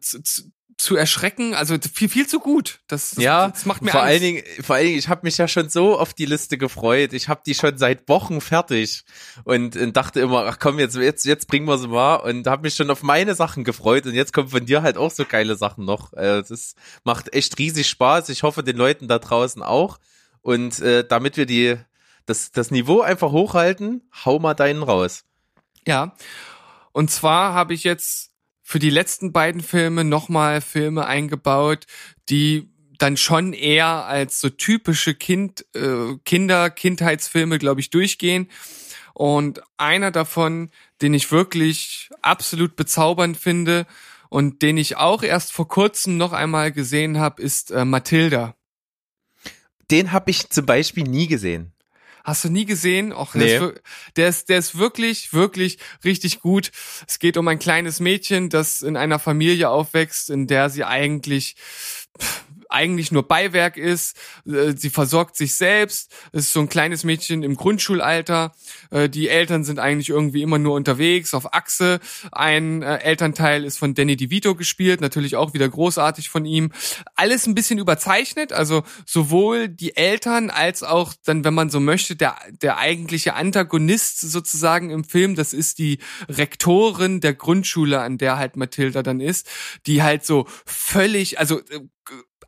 zu, erschrecken. Also viel, viel zu gut. Das, das, Ja, das macht mir vor Angst. allen Dingen, vor allen Dingen, ich habe mich ja schon so auf die Liste gefreut. Ich habe die schon seit Wochen fertig und, und dachte immer, ach komm, jetzt jetzt jetzt bringen wir sie mal und habe mich schon auf meine Sachen gefreut und jetzt kommen von dir halt auch so geile Sachen noch. Äh, Das macht echt riesig Spaß. Ich hoffe den Leuten da draußen auch und äh, damit wir die das das Niveau einfach hochhalten, hau mal deinen raus. Ja. Und zwar habe ich jetzt für die letzten beiden Filme nochmal Filme eingebaut, die dann schon eher als so typische Kind, äh, Kinder, Kindheitsfilme, glaube ich, durchgehen. Und einer davon, den ich wirklich absolut bezaubernd finde und den ich auch erst vor kurzem noch einmal gesehen habe, ist äh, Matilda. Den habe ich zum Beispiel nie gesehen. Hast du nie gesehen? Och, Nee. der, ist, der, ist, der ist wirklich, wirklich richtig gut. Es geht um ein kleines Mädchen, das in einer Familie aufwächst, in der sie eigentlich eigentlich nur Beiwerk ist. Äh, Sie versorgt sich selbst. Ist so ein kleines Mädchen im Grundschulalter. Äh, Die Eltern sind eigentlich irgendwie immer nur unterwegs auf Achse. Ein äh, Elternteil ist von Danny DeVito gespielt, natürlich auch wieder großartig von ihm. Alles ein bisschen überzeichnet, also sowohl die Eltern als auch dann, wenn man so möchte, der, der eigentliche Antagonist sozusagen im Film, das ist die Rektorin der Grundschule, an der halt Mathilda dann ist, die halt so völlig, also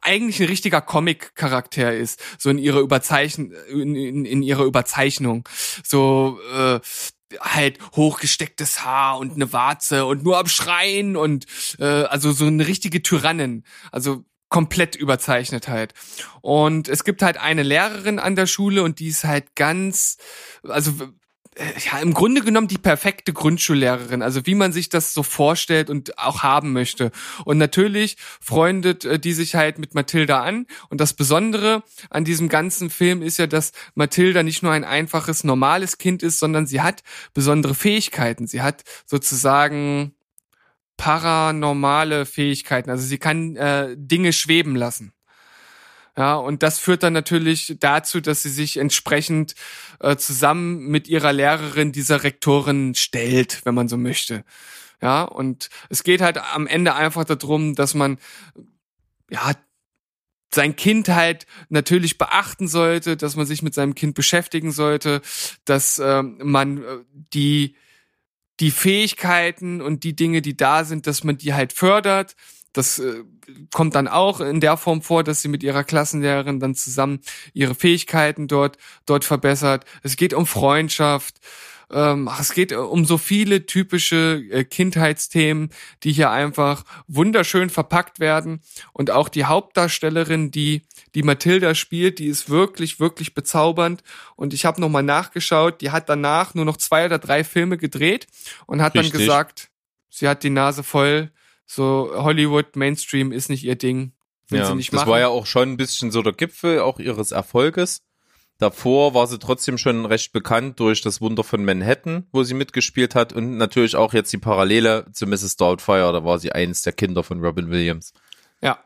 eigentlich ein richtiger Comic-Charakter ist, so in ihrer Überzeichn in, in, in ihrer Überzeichnung. So äh, halt hochgestecktes Haar und eine Warze und nur am Schreien und äh, also so eine richtige Tyrannin. Also komplett überzeichnet halt. Und es gibt halt eine Lehrerin an der Schule und die ist halt ganz, also ja, im Grunde genommen die perfekte Grundschullehrerin, also wie man sich das so vorstellt und auch haben möchte. Und natürlich freundet äh, die sich halt mit Mathilda an. Und das Besondere an diesem ganzen Film ist ja, dass Mathilda nicht nur ein einfaches, normales Kind ist, sondern sie hat besondere Fähigkeiten. Sie hat sozusagen paranormale Fähigkeiten. Also sie kann äh, Dinge schweben lassen. Ja, und das führt dann natürlich dazu, dass sie sich entsprechend äh, zusammen mit ihrer Lehrerin dieser Rektorin stellt, wenn man so möchte. Ja, und es geht halt am Ende einfach darum, dass man ja sein Kind halt natürlich beachten sollte, dass man sich mit seinem Kind beschäftigen sollte, dass äh, man die die Fähigkeiten und die Dinge, die da sind, dass man die halt fördert, das äh, kommt dann auch in der Form vor, dass sie mit ihrer Klassenlehrerin dann zusammen ihre Fähigkeiten dort, dort verbessert. Es geht um Freundschaft. Ähm, es geht um so viele typische äh, Kindheitsthemen, die hier einfach wunderschön verpackt werden. Und auch die Hauptdarstellerin, die die Mathilda spielt, die ist wirklich, wirklich bezaubernd. Und ich habe nochmal nachgeschaut, die hat danach nur noch zwei oder drei Filme gedreht und hat Richtig. dann gesagt, sie hat die Nase voll so Hollywood Mainstream ist nicht ihr Ding. Ja, das machen. war ja auch schon ein bisschen so der Gipfel auch ihres Erfolges. Davor war sie trotzdem schon recht bekannt durch das Wunder von Manhattan, wo sie mitgespielt hat und natürlich auch jetzt die Parallele zu Mrs. Doubtfire, da war sie eins der Kinder von Robin Williams. Ja.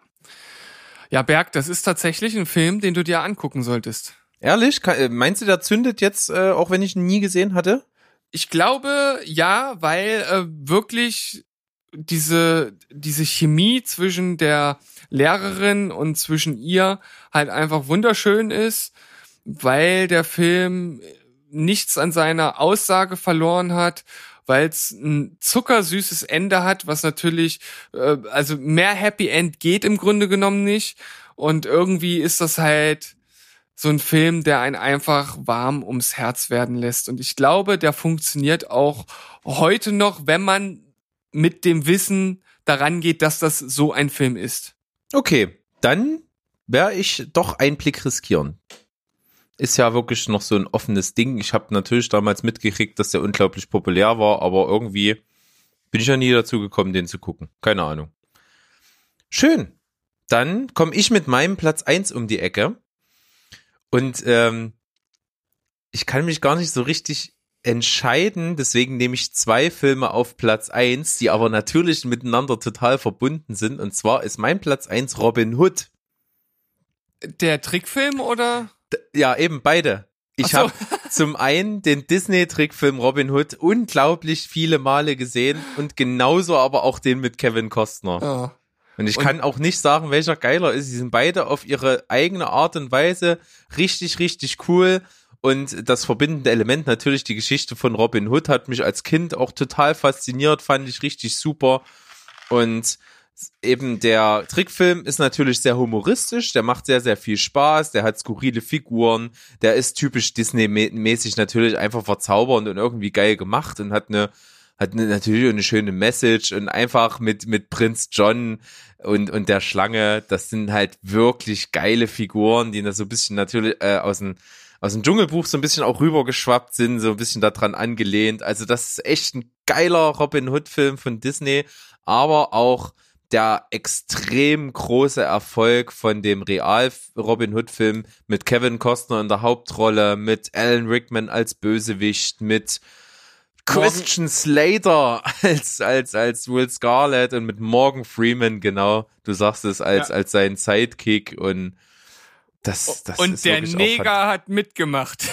Ja, Berg, das ist tatsächlich ein Film, den du dir angucken solltest. Ehrlich? Äh, meinst du, der zündet jetzt, äh, auch wenn ich ihn nie gesehen hatte? Ich glaube, ja, weil äh, wirklich diese, diese Chemie zwischen der Lehrerin und zwischen ihr halt einfach wunderschön ist, weil der Film nichts an seiner Aussage verloren hat, weil es ein zuckersüßes Ende hat, was natürlich, äh, also mehr Happy End geht im Grunde genommen nicht. Und irgendwie ist das halt so ein Film, der einen einfach warm ums Herz werden lässt. Und ich glaube, der funktioniert auch heute noch, wenn man mit dem Wissen daran geht, dass das so ein Film ist. Okay, dann werde ich doch einen Blick riskieren. Ist ja wirklich noch so ein offenes Ding. Ich habe natürlich damals mitgekriegt, dass der unglaublich populär war, aber irgendwie bin ich ja nie dazu gekommen, den zu gucken. Keine Ahnung. Schön. Dann komme ich mit meinem Platz eins um die Ecke. Und ähm, ich kann mich gar nicht so richtig entscheiden, deswegen nehme ich zwei Filme auf Platz eins, die aber natürlich miteinander total verbunden sind. Und zwar ist mein Platz eins Robin Hood. Der Trickfilm oder? Ja, eben beide. Ich so. habe zum einen den Disney-Trickfilm Robin Hood unglaublich viele Male gesehen und genauso aber auch den mit Kevin Costner. Ja. Und ich und kann auch nicht sagen, welcher geiler ist. Sie sind beide auf ihre eigene Art und Weise richtig, richtig cool. Und das verbindende Element natürlich die Geschichte von Robin Hood hat mich als Kind auch total fasziniert, fand ich richtig super. Und eben der Trickfilm ist natürlich sehr humoristisch, der macht sehr, sehr viel Spaß, der hat skurrile Figuren, der ist typisch Disney-mäßig natürlich einfach verzaubernd und irgendwie geil gemacht und hat eine hat natürlich eine schöne Message und einfach mit mit Prinz John und und der Schlange, das sind halt wirklich geile Figuren, die da so ein bisschen natürlich äh, aus dem aus dem Dschungelbuch so ein bisschen auch rübergeschwappt sind, so ein bisschen daran angelehnt. Also das ist echt ein geiler Robin Hood Film von Disney, aber auch der extrem große Erfolg von dem Real Robin Hood Film mit Kevin Costner in der Hauptrolle, mit Alan Rickman als Bösewicht, mit Christian Slater als, als, als Will Scarlett und mit Morgan Freeman, genau, du sagst es, als, ja. als sein Sidekick und das, das und der Neger hat mitgemacht.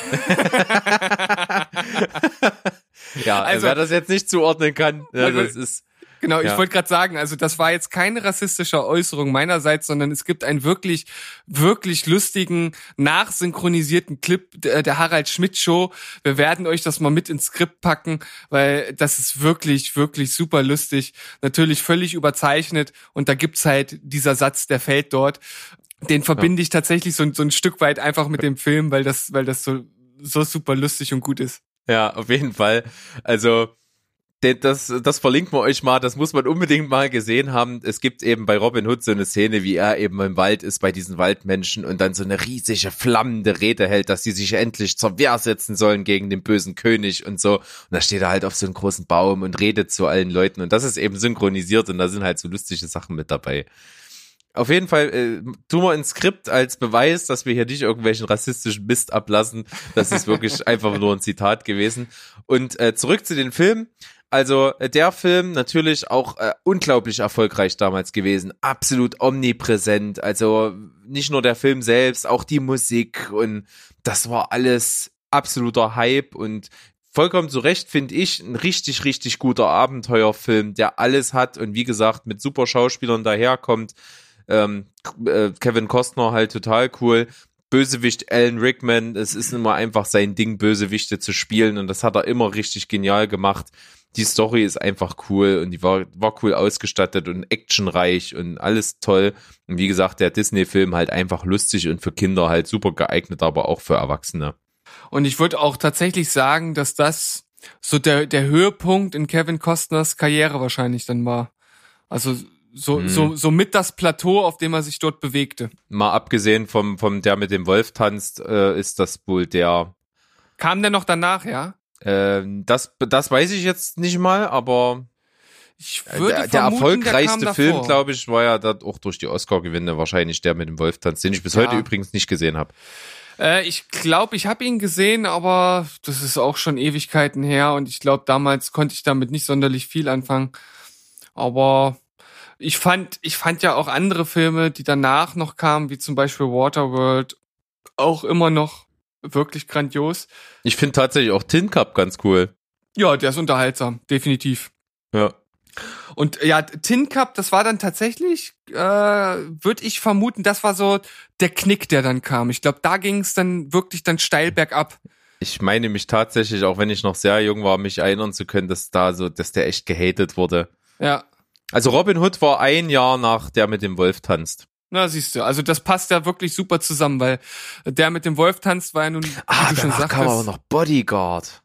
ja, also wer das jetzt nicht zuordnen kann, ja, das ist Genau, ja. ich wollte gerade sagen, also das war jetzt keine rassistische Äußerung meinerseits, sondern es gibt einen wirklich, wirklich lustigen, nachsynchronisierten Clip der Harald Schmidt Show. Wir werden euch das mal mit ins Skript packen, weil das ist wirklich, wirklich super lustig. Natürlich völlig überzeichnet und da gibt's halt dieser Satz, der fällt dort. Den verbinde ja. ich tatsächlich so, so ein Stück weit einfach mit dem Film, weil das, weil das so, so super lustig und gut ist. Ja, auf jeden Fall. Also, das, das verlinken wir euch mal, das muss man unbedingt mal gesehen haben. Es gibt eben bei Robin Hood so eine Szene, wie er eben im Wald ist bei diesen Waldmenschen und dann so eine riesige flammende Rede hält, dass sie sich endlich zur Wehr setzen sollen gegen den bösen König und so. Und da steht er halt auf so einem großen Baum und redet zu allen Leuten und das ist eben synchronisiert und da sind halt so lustige Sachen mit dabei. Auf jeden Fall äh, tun wir ein Skript als Beweis, dass wir hier nicht irgendwelchen rassistischen Mist ablassen. Das ist wirklich einfach nur ein Zitat gewesen. Und äh, zurück zu den Filmen. Also äh, der Film natürlich auch äh, unglaublich erfolgreich damals gewesen, absolut omnipräsent. Also nicht nur der Film selbst, auch die Musik und das war alles absoluter Hype und vollkommen zu Recht finde ich ein richtig richtig guter Abenteuerfilm, der alles hat und wie gesagt mit super Schauspielern daherkommt ähm, äh, Kevin Costner halt total cool. Bösewicht Alan Rickman, es ist immer einfach sein Ding, Bösewichte zu spielen und das hat er immer richtig genial gemacht. Die Story ist einfach cool und die war, war cool ausgestattet und actionreich und alles toll. Und wie gesagt, der Disney-Film halt einfach lustig und für Kinder halt super geeignet, aber auch für Erwachsene. Und ich würde auch tatsächlich sagen, dass das so der, der Höhepunkt in Kevin Costners Karriere wahrscheinlich dann war. Also so, Hm. so, so mit das Plateau, auf dem er sich dort bewegte. Mal abgesehen vom, vom der mit dem Wolf tanzt, äh, ist das wohl der Kam der noch danach, ja? Ähm, das, das weiß ich jetzt nicht mal, aber Ich äh, würde der, der vermuten, erfolgreichste der Film, glaube ich, war ja da auch durch die Oscar-Gewinne wahrscheinlich der mit dem Wolftanz, den ich bis Ja. heute übrigens nicht gesehen habe. Äh, ich glaube, ich habe ihn gesehen, aber das ist auch schon Ewigkeiten her und ich glaube, damals konnte ich damit nicht sonderlich viel anfangen. Aber ich fand, ich fand ja auch andere Filme, die danach noch kamen, wie zum Beispiel Waterworld, auch immer noch wirklich grandios. Ich finde tatsächlich auch Tin Cup ganz cool. Ja, der ist unterhaltsam, definitiv. Ja. Und ja, Tin Cup, das war dann tatsächlich, äh, würde ich vermuten, das war so der Knick, der dann kam. Ich glaube, da ging es dann wirklich dann steil bergab. Ich meine mich tatsächlich, auch wenn ich noch sehr jung war, mich erinnern zu können, dass da so, dass der echt gehatet wurde. Ja, Also Robin Hood war ein Jahr nach der mit dem Wolf tanzt. Na, siehst du, also das passt ja wirklich super zusammen, weil der mit dem Wolf tanzt war ja nun, wie Ah, du schon sagtest. kam aber noch Bodyguard.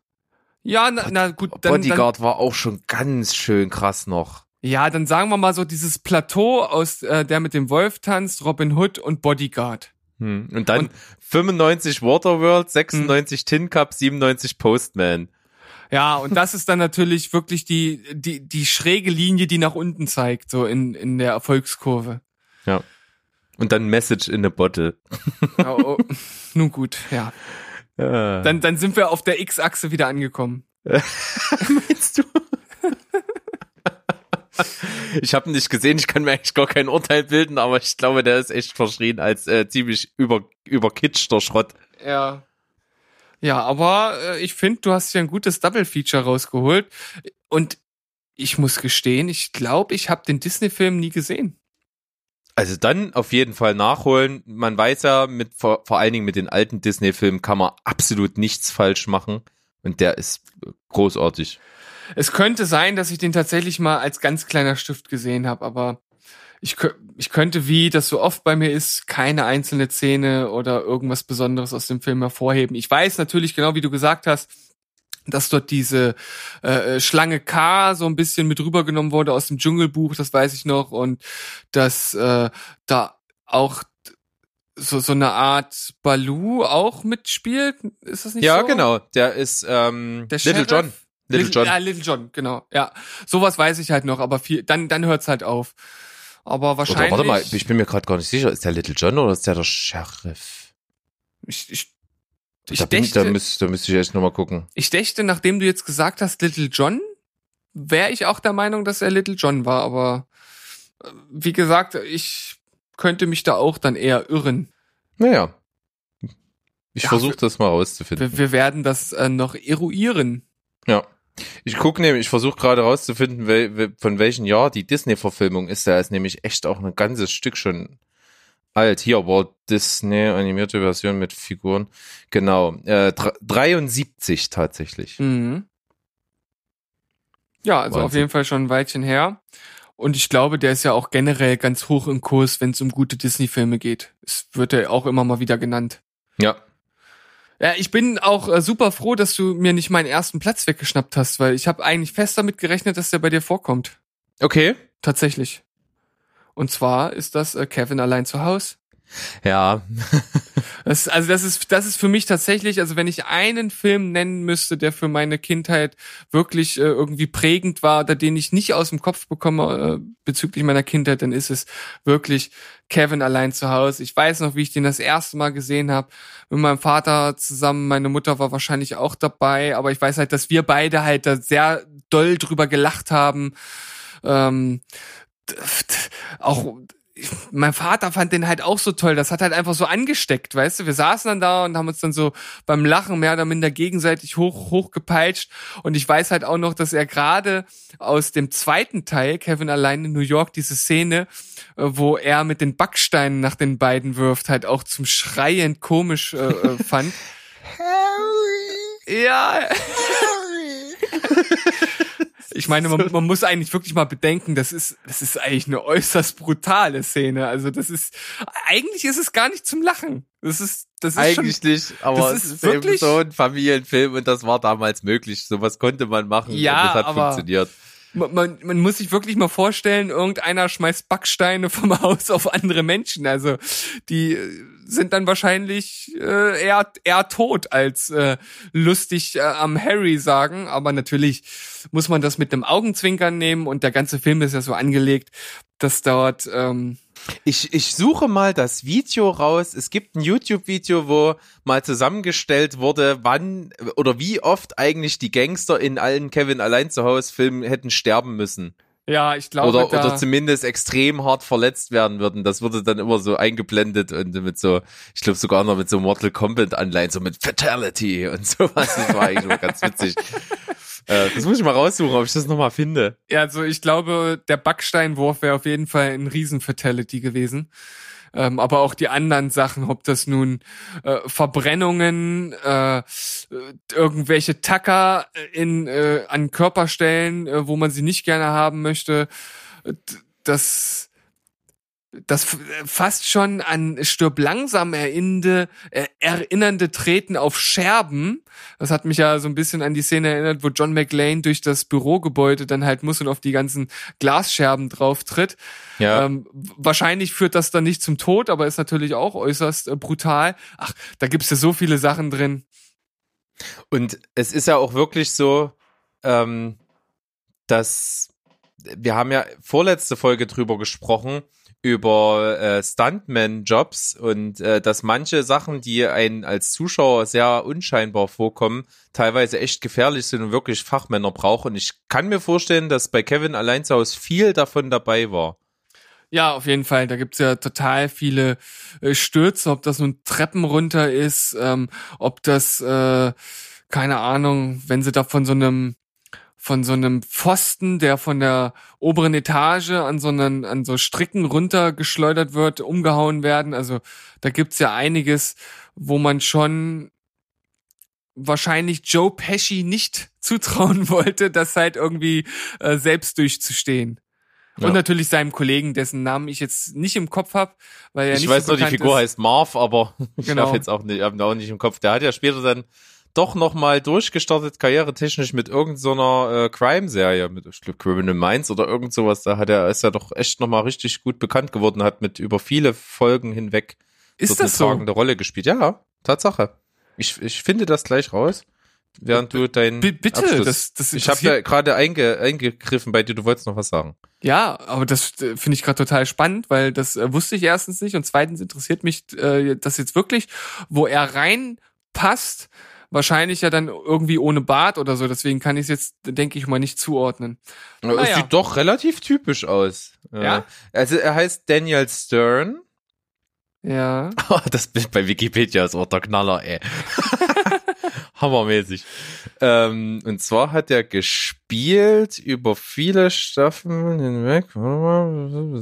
Ja, na, na gut, dann, dann, Bodyguard war auch schon ganz schön krass noch. ja, dann sagen wir mal so dieses Plateau aus äh, der mit dem Wolf tanzt, Robin Hood und Bodyguard. Hm. Und dann Und- 95 Waterworld, 96 Tin Cup, 97 Postman. Ja, und das ist dann natürlich wirklich die, die, die schräge Linie, die nach unten zeigt, so in, in der Erfolgskurve. Ja. Und dann Message in a Bottle. Oh, oh. Nun gut, ja. Ja. Dann, dann sind wir auf der X-Achse wieder angekommen. meinst du? ich habe nicht gesehen, ich kann mir eigentlich gar kein Urteil bilden, aber ich glaube, der ist echt verschrien als äh, ziemlich über, überkitschter Schrott. Ja. Ja, aber äh, ich finde, du hast hier ein gutes Double-Feature rausgeholt. Und ich muss gestehen, ich glaube, ich habe den Disney-Film nie gesehen. Also dann auf jeden Fall nachholen. Man weiß ja, mit vor, vor allen Dingen mit den alten Disney-Filmen kann man absolut nichts falsch machen. Und der ist großartig. Es könnte sein, dass ich den tatsächlich mal als ganz kleiner Stift gesehen habe, aber ich, ich könnte, wie das so oft bei mir ist, keine einzelne Szene oder irgendwas Besonderes aus dem Film hervorheben. Ich weiß natürlich genau, wie du gesagt hast, dass dort diese äh, Schlange K so ein bisschen mit rübergenommen wurde aus dem Dschungelbuch, das weiß ich noch, und dass äh, da auch so, so eine Art Baloo auch mitspielt. Ist das nicht Ja, so? genau. Der ist ähm, Der Little Sheriff? John. Little John. Ja, Little John, genau. Ja, sowas weiß ich halt noch, aber viel, dann, dann hört's halt auf. Aber wahrscheinlich. Oder warte mal, ich bin mir gerade gar nicht sicher, ist der Little John oder ist der der Sheriff? ich, ich, ich, da, bin ich, da, dächte, müsste, da müsste ich echt nochmal gucken. ich dächte, nachdem du jetzt gesagt hast, Little John, wäre ich auch der Meinung, dass er Little John war, aber äh, wie gesagt, ich könnte mich da auch dann eher irren. Naja. Ich Ja, versuche das mal rauszufinden. Wir, wir werden das äh, noch eruieren. Ja. Ich gucke nämlich, ich versuche gerade rauszufinden, wel, wel, von welchem Jahr die Disney-Verfilmung ist. Der ist nämlich echt auch ein ganzes Stück schon alt. Hier, Walt Disney, animierte Version mit Figuren. Genau. Äh, dr- 73 tatsächlich. Mhm. Ja, also auf Wahnsinn. jeden Fall schon ein Weilchen her. Und ich glaube, der ist ja auch generell ganz hoch im Kurs, wenn es um gute Disney-Filme geht. Es wird ja auch immer mal wieder genannt. Ja. Ja, ich bin auch äh, super froh, dass du mir nicht meinen ersten Platz weggeschnappt hast, weil ich habe eigentlich fest damit gerechnet, dass der bei dir vorkommt. Okay. Tatsächlich. Und zwar ist das äh, Kevin allein zu Haus. Ja. Das, also das ist, das ist für mich tatsächlich, also wenn ich einen Film nennen müsste, der für meine Kindheit wirklich äh, irgendwie prägend war, oder den ich nicht aus dem Kopf bekomme äh, bezüglich meiner Kindheit, dann ist es wirklich Kevin allein zu Hause. Ich weiß noch, wie ich den das erste Mal gesehen habe mit meinem Vater zusammen. Meine Mutter war wahrscheinlich auch dabei, aber ich weiß halt, dass wir beide halt da sehr doll drüber gelacht haben. Ähm, auch mein Vater fand den halt auch so toll. Das hat halt einfach so angesteckt, weißt du? Wir saßen dann da und haben uns dann so beim Lachen mehr oder minder gegenseitig hoch, hochgepeitscht. Und ich weiß halt auch noch, dass er gerade aus dem zweiten Teil, Kevin allein in New York, diese Szene, äh, wo er mit den Backsteinen nach den beiden wirft, halt auch zum Schreien komisch äh, äh, fand. Harry! Ja. Ich meine, man, man muss eigentlich wirklich mal bedenken, das ist, das ist eigentlich eine äußerst brutale Szene. Also das ist, eigentlich ist es gar nicht zum Lachen. Das ist, das ist Eigentlich schon, nicht, aber das es ist wirklich- so ein Familienfilm und das war damals möglich. Sowas konnte man machen Ja, und das hat aber- funktioniert. Man, man, man muss sich wirklich mal vorstellen, irgendeiner schmeißt Backsteine vom Haus auf andere Menschen. Also die äh, sind dann wahrscheinlich äh, eher, eher tot als äh, lustig äh, am Harry sagen. Aber natürlich muss man das mit einem Augenzwinkern nehmen und der ganze Film ist ja so angelegt, dass dort ähm, Ich, ich suche mal das Video raus. Es gibt ein YouTube-Video, wo mal zusammengestellt wurde, wann oder wie oft eigentlich die Gangster in allen Kevin allein zu Hause Filmen hätten sterben müssen. ja, ich glaube, Oder, oder zumindest extrem hart verletzt werden würden. Das wurde dann immer so eingeblendet und mit so, ich glaube sogar noch mit so Mortal Kombat Anleihen, so mit Fatality und sowas. Das war eigentlich immer ganz witzig. Äh, das muss ich mal raussuchen, ob ich das nochmal finde. Ja, also ich glaube, der Backsteinwurf wäre auf jeden Fall ein Riesen-Fatality gewesen. Ähm, aber auch die anderen Sachen, ob das nun äh, Verbrennungen, äh, äh, irgendwelche Tacker in äh, an Körperstellen, äh, wo man sie nicht gerne haben möchte, äh, das das f- fast schon an stirb langsam erinnernde, äh, erinnernde Treten auf Scherben. Das hat mich ja so ein bisschen an die Szene erinnert, wo John McLean durch das Bürogebäude dann halt muss und auf die ganzen Glasscherben drauf tritt. Ja. Ähm, wahrscheinlich führt das dann nicht zum Tod, aber ist natürlich auch äußerst äh, brutal. Ach, da gibt's ja so viele Sachen drin. Und es ist ja auch wirklich so, ähm, dass wir haben ja vorletzte Folge drüber gesprochen, über äh, Stuntman-Jobs und äh, dass manche Sachen, die einen als Zuschauer sehr unscheinbar vorkommen, teilweise echt gefährlich sind und wirklich Fachmänner brauchen. Und ich kann mir vorstellen, dass bei Kevin allein zu Hause viel davon dabei war. Ja, auf jeden Fall. Da gibt's ja total viele äh, Stürze, ob das nun Treppen runter ist, ähm, ob das, äh, keine Ahnung, wenn sie da von so einem von so einem Pfosten, der von der oberen Etage an so einen, an so Stricken runtergeschleudert wird, umgehauen werden. Also da gibt's ja einiges, wo man schon wahrscheinlich Joe Pesci nicht zutrauen wollte, das halt irgendwie äh, selbst durchzustehen. Ja. Und natürlich seinem Kollegen, dessen Namen ich jetzt nicht im Kopf habe, weil er ich nicht weiß so nur, die Figur ist. heißt Marv, aber ich Genau. habe jetzt auch nicht, hab ihn auch nicht im Kopf. Der hat ja später dann doch nochmal durchgestartet, karrieretechnisch mit irgendeiner so äh, Crime-Serie, mit, ich glaube, Criminal Minds oder irgend sowas. Da hat er, ist er doch echt nochmal richtig gut bekannt geworden, hat mit über viele Folgen hinweg Ist dort das eine so? tragende Rolle gespielt. Ja, Tatsache. Ich, ich finde das gleich raus, während du dein B- bitte, Abschluss. das- das ich habe ja gerade einge, eingegriffen bei dir, du wolltest noch was sagen. Ja, aber das äh, finde ich gerade total spannend, weil das äh, wusste ich erstens nicht und zweitens interessiert mich äh, das jetzt wirklich, wo er reinpasst. Wahrscheinlich ja dann irgendwie ohne Bart oder so, deswegen kann ich es jetzt, denke ich mal, nicht zuordnen. Es Naja. sieht doch relativ typisch aus. Ja? Äh, Also er heißt Daniel Stern. Ja. Oh, das Bild bei Wikipedia ist auch der Knaller, ey. Hammermäßig. Ähm, und zwar hat er gespielt über viele Staffeln hinweg.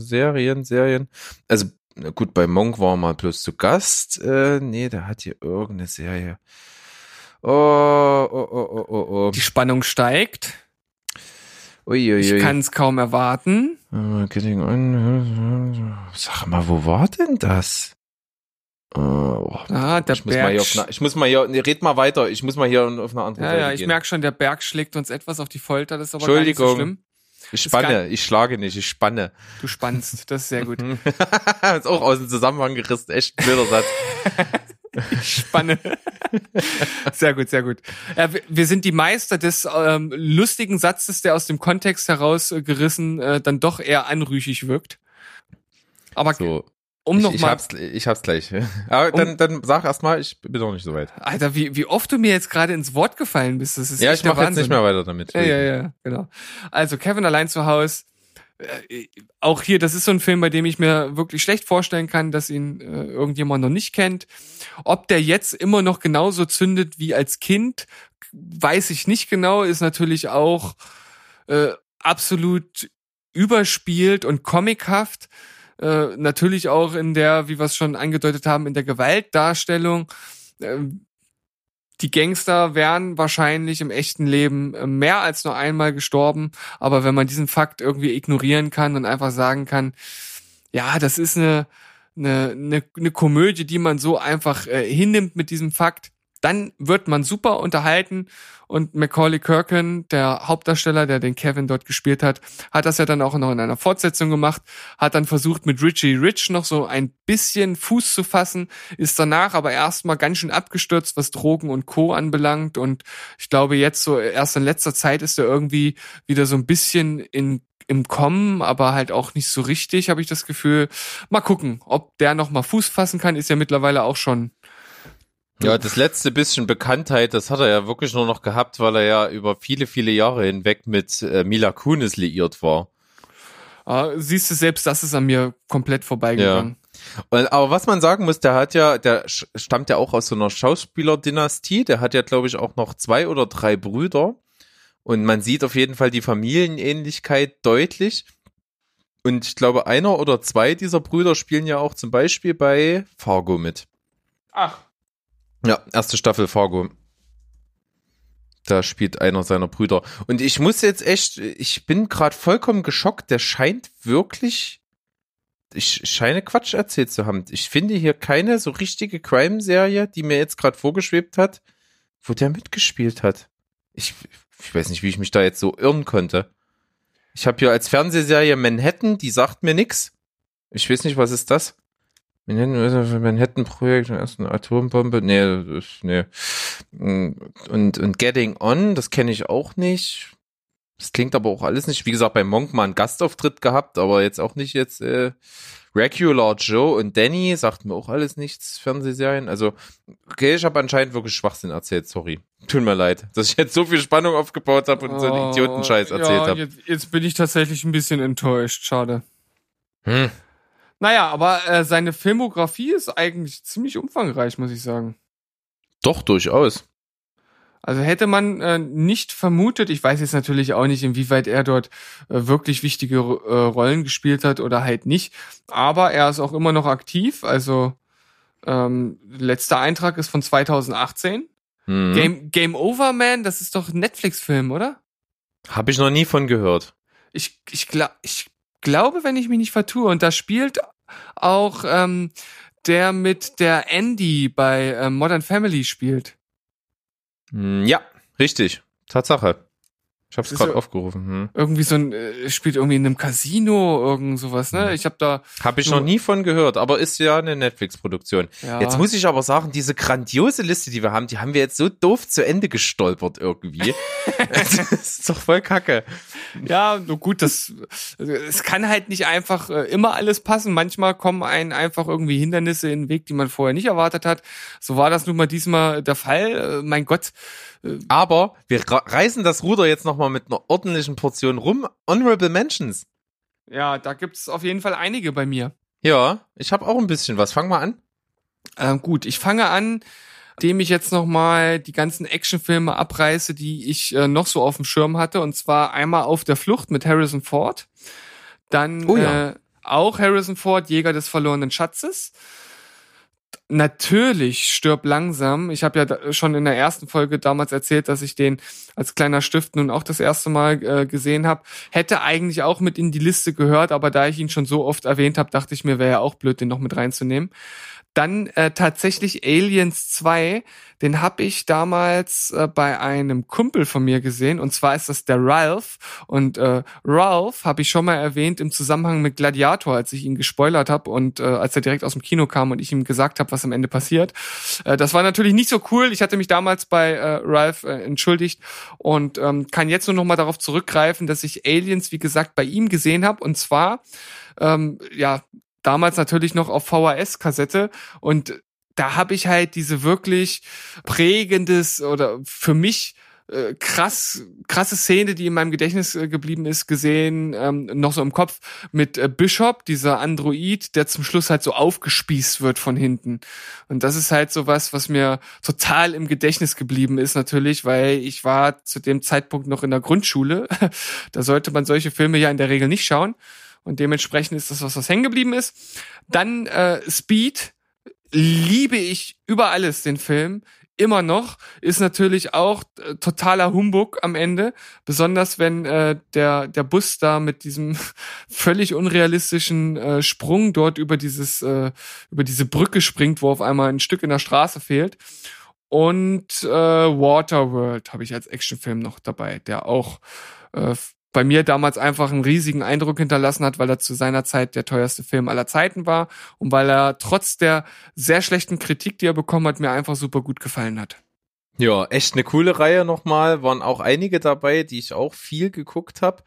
Serien, Serien. Also gut, bei Monk war er mal bloß zu Gast. Äh, nee, der hat hier irgendeine Serie. Oh, oh, oh, oh, oh, oh. Die Spannung steigt. Uiuiui. Ich kann es kaum erwarten. Äh. Sag mal, wo war denn das? Äh, oh, Ah, der ich muss mal hier auf Berg. eine, ich muss mal hier, nee, red mal weiter, ich muss mal hier auf eine andere Ja, Seite ja, ich gehen. merke schon, der Berg schlägt uns etwas auf die Folter, das ist aber gar nicht so Entschuldigung. schlimm. ich spanne, ich schlage nicht, ich spanne. Du spannst, das ist sehr gut. ist auch aus dem Zusammenhang gerissen, echt ein blöder Satz. Spanne. Sehr gut, sehr gut. Ja, wir- sind die Meister des ähm, lustigen Satzes, der aus dem Kontext herausgerissen äh, dann doch eher anrüchig wirkt. Aber So, um ich, noch ich mal, hab's, ich hab's gleich. Aber dann, dann sag erst mal, ich bin noch nicht so weit. Alter, wie, wie oft du mir jetzt gerade ins Wort gefallen bist, das ist Ja, ich mache jetzt nicht mehr weiter damit. Ja, ja, ja, genau. Also Kevin allein zu Haus. Äh, auch hier, das ist so ein Film, bei dem ich mir wirklich schlecht vorstellen kann, dass ihn äh, irgendjemand noch nicht kennt. Ob der jetzt immer noch genauso zündet wie als Kind, weiß ich nicht genau. Ist natürlich auch äh, absolut überspielt und comichaft. Äh, natürlich auch in der, wie wir es schon angedeutet haben, in der Gewaltdarstellung. Ähm, die Gangster wären wahrscheinlich im echten Leben äh, mehr als nur einmal gestorben. Aber wenn man diesen Fakt irgendwie ignorieren kann und einfach sagen kann, ja, das ist eine, eine, eine, eine Komödie, die man so einfach äh, hinnimmt mit diesem Fakt, dann wird man super unterhalten. Und Macaulay Culkin, der Hauptdarsteller, der den Kevin dort gespielt hat, hat das ja dann auch noch in einer Fortsetzung gemacht, hat dann versucht mit Richie Rich noch so ein bisschen Fuß zu fassen, ist danach aber erstmal ganz schön abgestürzt, was Drogen und Co. anbelangt. Und ich glaube jetzt so erst in letzter Zeit ist er irgendwie wieder so ein bisschen in im Kommen, aber halt auch nicht so richtig, habe ich das Gefühl. Mal gucken, ob der noch mal Fuß fassen kann, ist ja mittlerweile auch schon Ja, das letzte bisschen Bekanntheit, das hat er ja wirklich nur noch gehabt, weil er ja über viele, viele Jahre hinweg mit äh, Mila Kunis liiert war. Ah, siehst du, selbst das ist an mir komplett vorbeigegangen. Und, aber was man sagen muss, der hat ja, der stammt ja auch aus so einer Schauspielerdynastie, der hat ja, glaube ich, auch noch zwei oder drei Brüder. Und man sieht auf jeden Fall die Familienähnlichkeit deutlich. Und ich glaube, einer oder zwei dieser Brüder spielen ja auch zum Beispiel bei Fargo mit. Ach. Ja, erste Staffel Fargo. Da spielt einer seiner Brüder. Und ich muss jetzt echt, ich bin gerade vollkommen geschockt. Der scheint wirklich, ich scheine Quatsch erzählt zu haben. Ich finde hier keine so richtige Crime-Serie, die mir jetzt gerade vorgeschwebt hat, wo der mitgespielt hat. Ich, ich weiß nicht, wie ich mich da jetzt so irren konnte. Ich habe hier als Fernsehserie Manhattan, die sagt mir nix. Ich weiß nicht, was ist das? Manhattan, Manhattan-Projekt, erst eine Atombombe. Nee, das ist, nee. Und, und Getting On, das kenne ich auch nicht. Das klingt aber auch alles nicht. Wie gesagt, bei Monk mal einen Gastauftritt gehabt, aber jetzt auch nicht jetzt äh, Regular Joe und Danny, sagt mir auch alles nichts, Fernsehserien. Also, okay, ich habe anscheinend wirklich Schwachsinn erzählt, sorry. Tut mir leid, dass ich jetzt so viel Spannung aufgebaut habe und so einen Idiotenscheiß erzählt Oh, ja, habe. Jetzt, jetzt bin ich tatsächlich ein bisschen enttäuscht, schade. Hm. Naja, aber äh, seine Filmografie ist eigentlich ziemlich umfangreich, muss ich sagen. Doch, durchaus. Also hätte man äh, nicht vermutet, ich weiß jetzt natürlich auch nicht, inwieweit er dort äh, wirklich wichtige äh, Rollen gespielt hat oder halt nicht, aber er ist auch immer noch aktiv. Also ähm, letzter Eintrag ist von 2018. Hm. Game, Game Over Man, das ist doch ein Netflix-Film, oder? Habe ich noch nie von gehört. Ich, ich, gla ich glaube, wenn ich mich nicht vertue, und da spielt auch ähm, der mit der Andy bei ähm, Modern Family spielt. Hm, Ja, richtig. Tatsache. Ich habe es Ist gerade aufgerufen. Hm. Irgendwie so ein, äh, spielt irgendwie in einem Casino, irgend sowas, ne? Ich habe da. Habe ich noch nie von gehört, aber ist ja eine Netflix-Produktion. Ja, Jetzt muss ich aber sagen, diese grandiose Liste, die wir haben, die haben wir jetzt so doof zu Ende gestolpert irgendwie. das ist doch voll kacke. ja, nur gut, das also, es kann halt nicht einfach äh, immer alles passen. Manchmal kommen einen einfach irgendwie Hindernisse in den Weg, die man vorher nicht erwartet hat. So war das nun mal diesmal der Fall. Äh, mein Gott, Aber wir reißen das Ruder jetzt nochmal mit einer ordentlichen Portion rum. Honorable Mentions. ja, da gibt's auf jeden Fall einige bei mir. Ja, ich habe auch ein bisschen was. Fang mal an. Ähm, gut, ich fange an, indem ich jetzt noch mal die ganzen Actionfilme abreiße, die ich äh, noch so auf dem Schirm hatte. Und zwar einmal Auf der Flucht mit Harrison Ford. Dann Oh ja. äh, auch Harrison Ford, Jäger des verlorenen Schatzes. Natürlich stirb langsam. Ich habe ja schon in der ersten Folge damals erzählt, dass ich den als kleiner Stift nun auch das erste Mal äh, gesehen habe. Hätte eigentlich auch mit in die Liste gehört, aber da ich ihn schon so oft erwähnt habe, dachte ich mir, wäre ja auch blöd, den noch mit reinzunehmen. Dann äh, tatsächlich Aliens 2, den habe ich damals äh, bei einem Kumpel von mir gesehen und zwar ist das der Ralph und äh, Ralph habe ich schon mal erwähnt im Zusammenhang mit Gladiator, als ich ihn gespoilert habe und äh, als er direkt aus dem Kino kam und ich ihm gesagt habe, was am Ende passiert. Äh, das war natürlich nicht so cool. Ich hatte mich damals bei äh, Ralph äh, entschuldigt und ähm, kann jetzt nur noch mal darauf zurückgreifen, dass ich Aliens, wie gesagt, bei ihm gesehen habe und zwar ähm, ja damals natürlich noch auf VHS-Kassette und da habe ich halt diese wirklich prägendes oder für mich äh, krass krasse Szene, die in meinem Gedächtnis äh, geblieben ist, gesehen, ähm, noch so im Kopf mit äh, Bishop, dieser Android, der zum Schluss halt so aufgespießt wird von hinten. Und das ist halt so was, was mir total im Gedächtnis geblieben ist natürlich, weil ich war zu dem Zeitpunkt noch in der Grundschule. da sollte man solche Filme ja in der Regel nicht schauen. Und dementsprechend ist das was, was hängen geblieben ist. Dann äh, Speed liebe ich über alles den Film immer noch ist natürlich auch äh, totaler Humbug am Ende, besonders wenn äh, der der Bus da mit diesem völlig unrealistischen äh, Sprung dort über dieses äh, über diese Brücke springt, wo auf einmal ein Stück in der Straße fehlt. Und äh, Waterworld habe ich als Actionfilm noch dabei, der auch äh, bei mir damals einfach einen riesigen Eindruck hinterlassen hat, weil er zu seiner Zeit der teuerste Film aller Zeiten war und weil er trotz der sehr schlechten Kritik, die er bekommen hat, mir einfach super gut gefallen hat. Ja, echt eine coole Reihe nochmal. Waren auch einige dabei, die ich auch viel geguckt habe.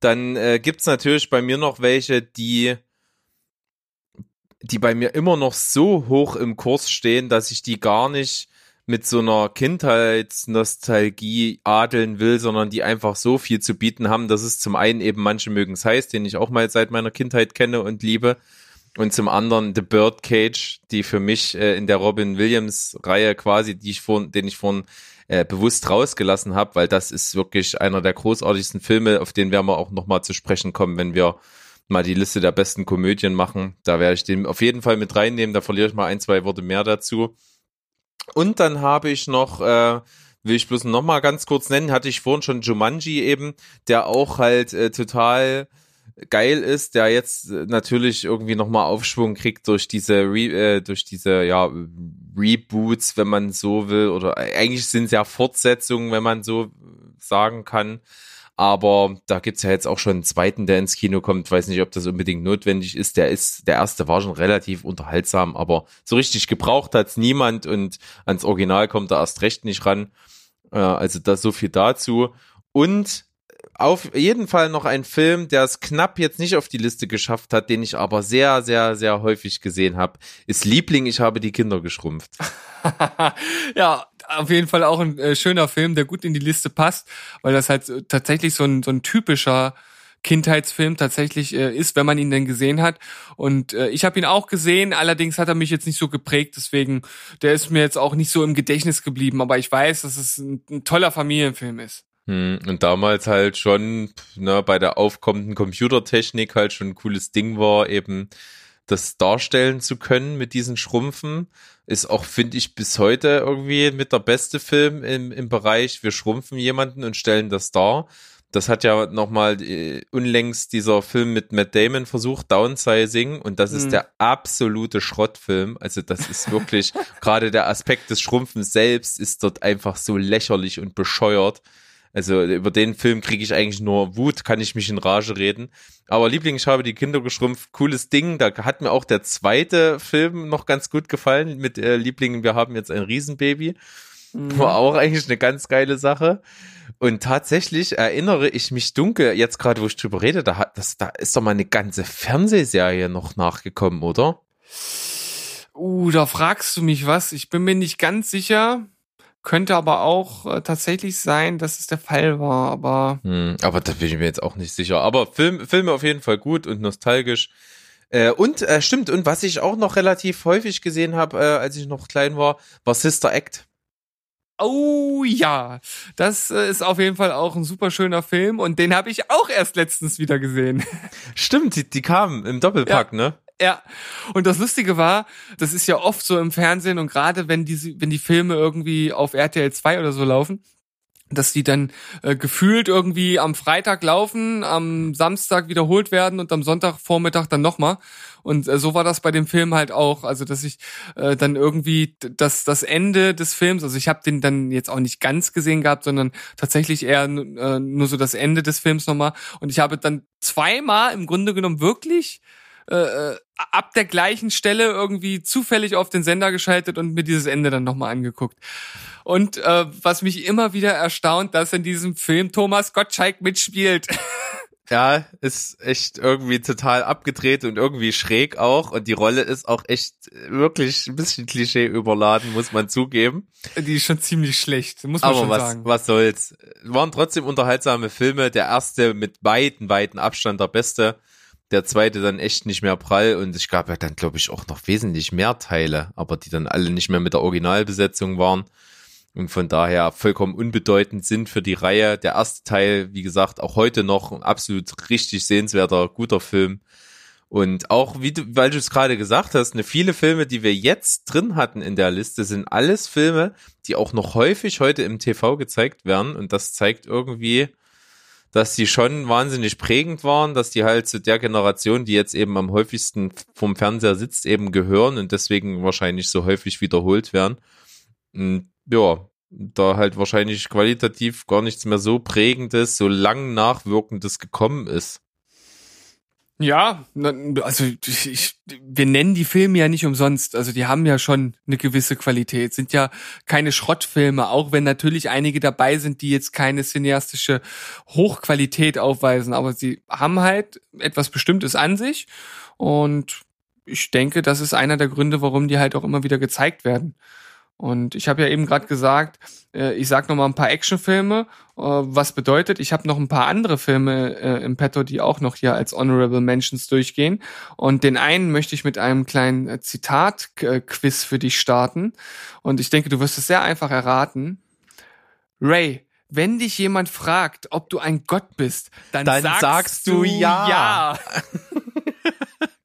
Dann äh, gibt's natürlich bei mir noch welche, die die bei mir immer noch so hoch im Kurs stehen, dass ich die gar nicht mit so einer Kindheitsnostalgie adeln will, sondern die einfach so viel zu bieten haben. Das ist zum einen eben manche mögen es heiß, den ich auch mal seit meiner Kindheit kenne und liebe. Und zum anderen The Birdcage, die für mich äh, in der Robin Williams Reihe quasi, die ich vor, den ich vorhin äh, bewusst rausgelassen habe, weil das ist wirklich einer der großartigsten Filme, auf den werden wir auch nochmal zu sprechen kommen, wenn wir mal die Liste der besten Komödien machen. Da werde ich den auf jeden Fall mit reinnehmen, da verliere ich mal ein, zwei Worte mehr dazu. Und dann habe ich noch, äh, will ich bloß noch mal ganz kurz nennen, hatte ich vorhin schon Jumanji eben, der auch halt äh, total geil ist, der jetzt äh, natürlich irgendwie noch mal Aufschwung kriegt durch diese Re äh, durch diese ja Reboots, wenn man so will oder eigentlich sind es ja Fortsetzungen, wenn man so sagen kann. Aber da gibt's ja jetzt auch schon einen zweiten, der ins Kino kommt. Weiß nicht, ob das unbedingt notwendig ist. Der ist, der erste war schon relativ unterhaltsam, aber so richtig gebraucht hat's niemand und ans Original kommt er erst recht nicht ran. Äh, also das so viel dazu. Und auf jeden Fall noch ein Film, der es knapp jetzt nicht auf die Liste geschafft hat, den ich aber sehr, sehr, sehr häufig gesehen habe, ist Liebling, ich habe die Kinder geschrumpft. ja, auf jeden Fall auch ein äh, schöner Film, der gut in die Liste passt, weil das halt äh, tatsächlich so ein, so ein typischer Kindheitsfilm tatsächlich äh, ist, wenn man ihn denn gesehen hat. Und äh, ich habe ihn auch gesehen, allerdings hat er mich jetzt nicht so geprägt, deswegen, der ist mir jetzt auch nicht so im Gedächtnis geblieben, aber ich weiß, dass es ein, ein toller Familienfilm ist. Hm, und damals halt schon ne, bei der aufkommenden Computertechnik halt schon ein cooles Ding war, eben das darstellen zu können mit diesen Schrumpfen. Ist auch, finde ich, bis heute irgendwie mit der beste Film im, im Bereich, wir schrumpfen jemanden und stellen das dar. Das hat ja nochmal äh, unlängst dieser Film mit Matt Damon versucht, Downsizing, und das ist mhm. der absolute Schrottfilm. Also das ist wirklich, gerade der Aspekt des Schrumpfens selbst ist dort einfach so lächerlich und bescheuert. Also über den Film kriege ich eigentlich nur Wut, kann ich mich in Rage reden. Aber Liebling, ich habe die Kinder geschrumpft, cooles Ding. Da hat mir auch der zweite Film noch ganz gut gefallen mit äh, Lieblingen, wir haben jetzt ein Riesenbaby. Mhm. War auch eigentlich eine ganz geile Sache. Und tatsächlich erinnere ich mich dunkel, jetzt gerade wo ich drüber rede, da, hat, das, da ist doch mal eine ganze Fernsehserie noch nachgekommen, oder? Uh, da fragst du mich was. Ich bin mir nicht ganz sicher. Könnte aber auch äh, tatsächlich sein, dass es der Fall war, aber. Hm, aber da bin ich mir jetzt auch nicht sicher. Aber Film, Filme auf jeden Fall gut und nostalgisch. Äh, und äh, stimmt, und was ich auch noch relativ häufig gesehen habe, äh, als ich noch klein war, war Sister Act. Oh ja, das äh, ist auf jeden Fall auch ein super schöner Film und den habe ich auch erst letztens wieder gesehen. Stimmt, die, die kamen im Doppelpack, ja. ne? Ja. Und das Lustige war, das ist ja oft so im Fernsehen und gerade wenn die, wenn die Filme irgendwie auf RTL 2 oder so laufen, dass die dann äh, gefühlt irgendwie am Freitag laufen, am Samstag wiederholt werden und am Sonntagvormittag dann nochmal. Und äh, so war das bei dem Film halt auch. Also dass ich äh, dann irgendwie das das Ende des Films, also ich habe den dann jetzt auch nicht ganz gesehen gehabt, sondern tatsächlich eher äh, nur so das Ende des Films nochmal. Und ich habe dann zweimal im Grunde genommen wirklich äh, äh, ab der gleichen Stelle irgendwie zufällig auf den Sender geschaltet und mir dieses Ende dann nochmal angeguckt. Und äh, was mich immer wieder erstaunt, dass in diesem Film Thomas Gottschalk mitspielt. Ja, ist echt irgendwie total abgedreht und irgendwie schräg auch. Und die Rolle ist auch echt wirklich ein bisschen Klischee überladen, muss man zugeben. Die ist schon ziemlich schlecht, muss man Aber schon was, sagen. was soll's. Waren trotzdem unterhaltsame Filme. Der erste mit weiten, weiten Abstand der beste. Der zweite dann echt nicht mehr prall. Und es gab ja dann, glaube ich, auch noch wesentlich mehr Teile, aber die dann alle nicht mehr mit der Originalbesetzung waren. Und von daher vollkommen unbedeutend sind für die Reihe. Der erste Teil, wie gesagt, auch heute noch ein absolut richtig sehenswerter, guter Film. Und auch, wie du, weil du es gerade gesagt hast, ne, viele Filme, die wir jetzt drin hatten in der Liste, sind alles Filme, die auch noch häufig heute im TV gezeigt werden. Und das zeigt irgendwie, dass die schon wahnsinnig prägend waren, dass die halt zu der Generation, die jetzt eben am häufigsten vom Fernseher sitzt, eben gehören und deswegen wahrscheinlich so häufig wiederholt werden. Und ja, da halt wahrscheinlich qualitativ gar nichts mehr so prägendes, so lang nachwirkendes gekommen ist. Ja, also ich, ich, wir nennen die Filme ja nicht umsonst. Also die haben ja schon eine gewisse Qualität, sind ja keine Schrottfilme, auch wenn natürlich einige dabei sind, die jetzt keine cineastische Hochqualität aufweisen, aber sie haben halt etwas Bestimmtes an sich und ich denke, das ist einer der Gründe, warum die halt auch immer wieder gezeigt werden. Und ich habe ja eben gerade gesagt, äh, ich sag noch mal ein paar Actionfilme, äh, was bedeutet, ich habe noch ein paar andere Filme äh, im Petto, die auch noch hier als Honorable Mentions durchgehen. Und den einen möchte ich mit einem kleinen äh, Zitat-Quiz für dich starten. Und ich denke, du wirst es sehr einfach erraten. Ray, wenn dich jemand fragt, ob du ein Gott bist, dann, Dann sagst, sagst du ja. ja.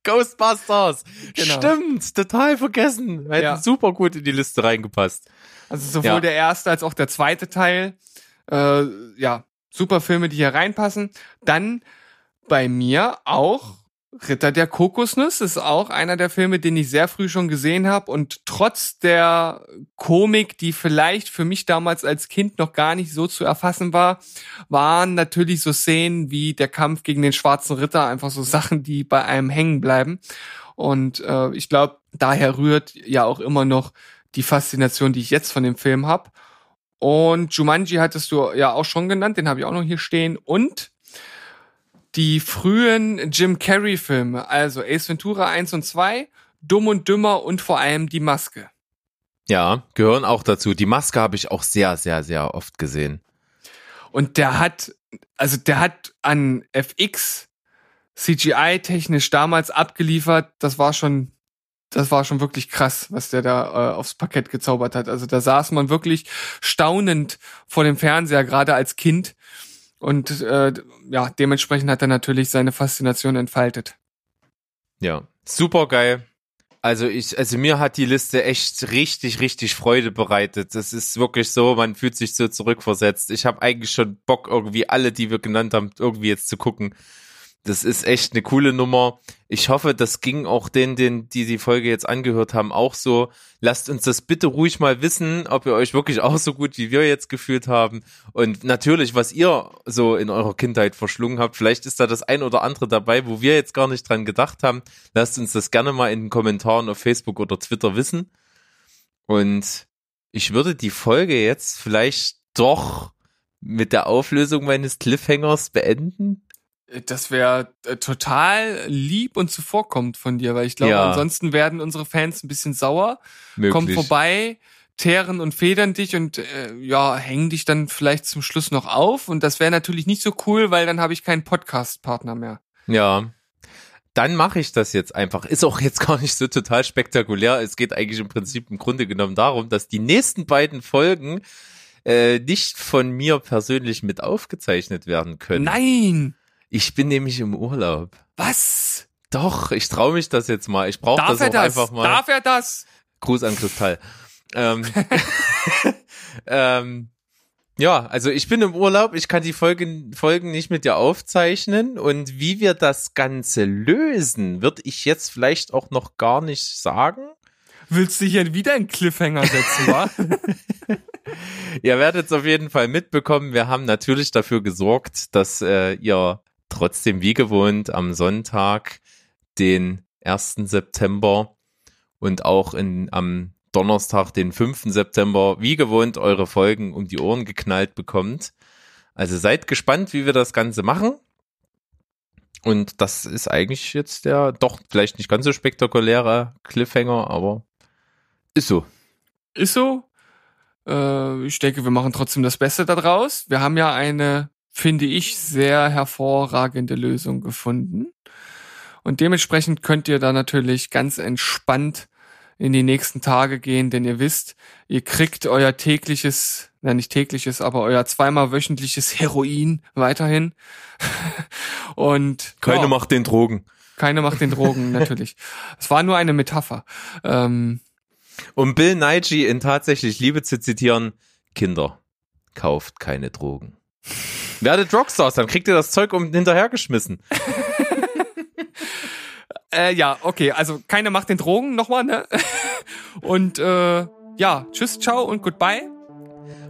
Ghostbusters! Genau. Stimmt, total vergessen. Hätten Ja. super gut in die Liste reingepasst. Also sowohl Ja. der erste als auch der zweite Teil. Äh, ja, super Filme, die hier reinpassen. Dann bei mir auch Ritter der Kokosnuss ist auch einer der Filme, den ich sehr früh schon gesehen habe und trotz der Komik, die vielleicht für mich damals als Kind noch gar nicht so zu erfassen war, waren natürlich so Szenen wie der Kampf gegen den schwarzen Ritter einfach so Sachen, die bei einem hängen bleiben. Und äh, ich glaube, daher rührt ja auch immer noch die Faszination, die ich jetzt von dem Film habe. Und Jumanji hattest du ja auch schon genannt, den habe ich auch noch hier stehen. Und die frühen Jim Carrey-Filme, also Ace Ventura 1 und 2, Dumm und Dümmer und vor allem Die Maske. Ja, gehören auch dazu. Die Maske habe ich auch sehr, sehr, sehr oft gesehen. Und der hat, also der hat an FX CGI-technisch damals abgeliefert. Das war schon, das war schon wirklich krass, was der da äh, aufs Parkett gezaubert hat. Also da saß man wirklich staunend vor dem Fernseher, gerade als Kind. Und äh, ja, dementsprechend hat er natürlich seine Faszination entfaltet. Ja, super geil. Also ich, also mir hat die Liste echt richtig, richtig Freude bereitet. Das ist wirklich so, man fühlt sich so zurückversetzt. Ich habe eigentlich schon Bock, irgendwie alle, die wir genannt haben, irgendwie jetzt zu gucken. Das ist echt eine coole Nummer. Ich hoffe, das ging auch denen, denen, die die Folge jetzt angehört haben, auch so. Lasst uns das bitte ruhig mal wissen, ob ihr euch wirklich auch so gut wie wir jetzt gefühlt haben. Und natürlich, was ihr so in eurer Kindheit verschlungen habt. Vielleicht ist da das ein oder andere dabei, wo wir jetzt gar nicht dran gedacht haben. Lasst uns das gerne mal in den Kommentaren auf Facebook oder Twitter wissen. Und ich würde die Folge jetzt vielleicht doch mit der Auflösung meines Cliffhangers beenden. Das wäre äh, total lieb und zuvorkommend von dir, weil ich glaube, Ja. ansonsten werden unsere Fans ein bisschen sauer, Möglich. kommen vorbei, teeren und federn dich und äh, ja, hängen dich dann vielleicht zum Schluss noch auf. Und das wäre natürlich nicht so cool, weil dann habe ich keinen Podcast-Partner mehr. Ja. Dann mache ich das jetzt einfach. Ist auch jetzt gar nicht so total spektakulär. Es geht eigentlich im Prinzip im Grunde genommen darum, dass die nächsten beiden Folgen äh, nicht von mir persönlich mit aufgezeichnet werden können. Nein! Ich bin nämlich im Urlaub. Was? Doch, ich traue mich das jetzt mal. Ich brauche das auch das? einfach mal. Darf er das? Gruß an Kristall. ähm, ähm, Ja, also ich bin im Urlaub, ich kann die Folgen, Folgen nicht mit dir aufzeichnen und wie wir das Ganze lösen, würde ich jetzt vielleicht auch noch gar nicht sagen. Willst du hier wieder einen Cliffhanger setzen, wa? Ihr werdet es auf jeden Fall mitbekommen. Wir haben natürlich dafür gesorgt, dass äh, ihr trotzdem wie gewohnt am Sonntag, den 1. September und auch in, am Donnerstag, den 5. September, wie gewohnt eure Folgen um die Ohren geknallt bekommt. Also seid gespannt, wie wir das Ganze machen. Und das ist eigentlich jetzt der doch vielleicht nicht ganz so spektakuläre Cliffhanger, aber ist so. Ist so. Äh, ich denke, wir machen trotzdem das Beste daraus. Wir haben ja eine, finde ich, sehr hervorragende Lösung gefunden. Und dementsprechend könnt ihr da natürlich ganz entspannt in die nächsten Tage gehen, denn ihr wisst, ihr kriegt euer tägliches, na nicht tägliches, aber euer zweimal wöchentliches Heroin weiterhin. Und Keine ja, macht den Drogen. keine macht den Drogen, natürlich. Es war nur eine Metapher. Ähm, Um Bill Nighy in tatsächlich Liebe zu zitieren, Kinder, kauft keine Drogen. Werdet Rockstars, dann kriegt ihr das Zeug um hinterhergeschmissen. Äh, ja, okay, also keine Macht den Drogen nochmal, ne? Und äh, ja, tschüss, ciao und goodbye.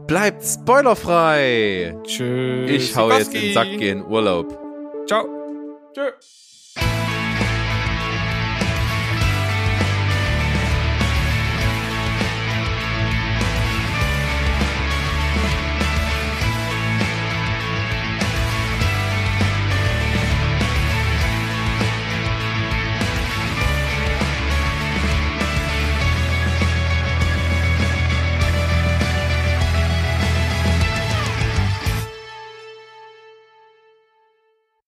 Bleibt spoilerfrei. Tschüss. Ich hau jetzt in den Sack gehen, Urlaub. Ciao. Tschüss.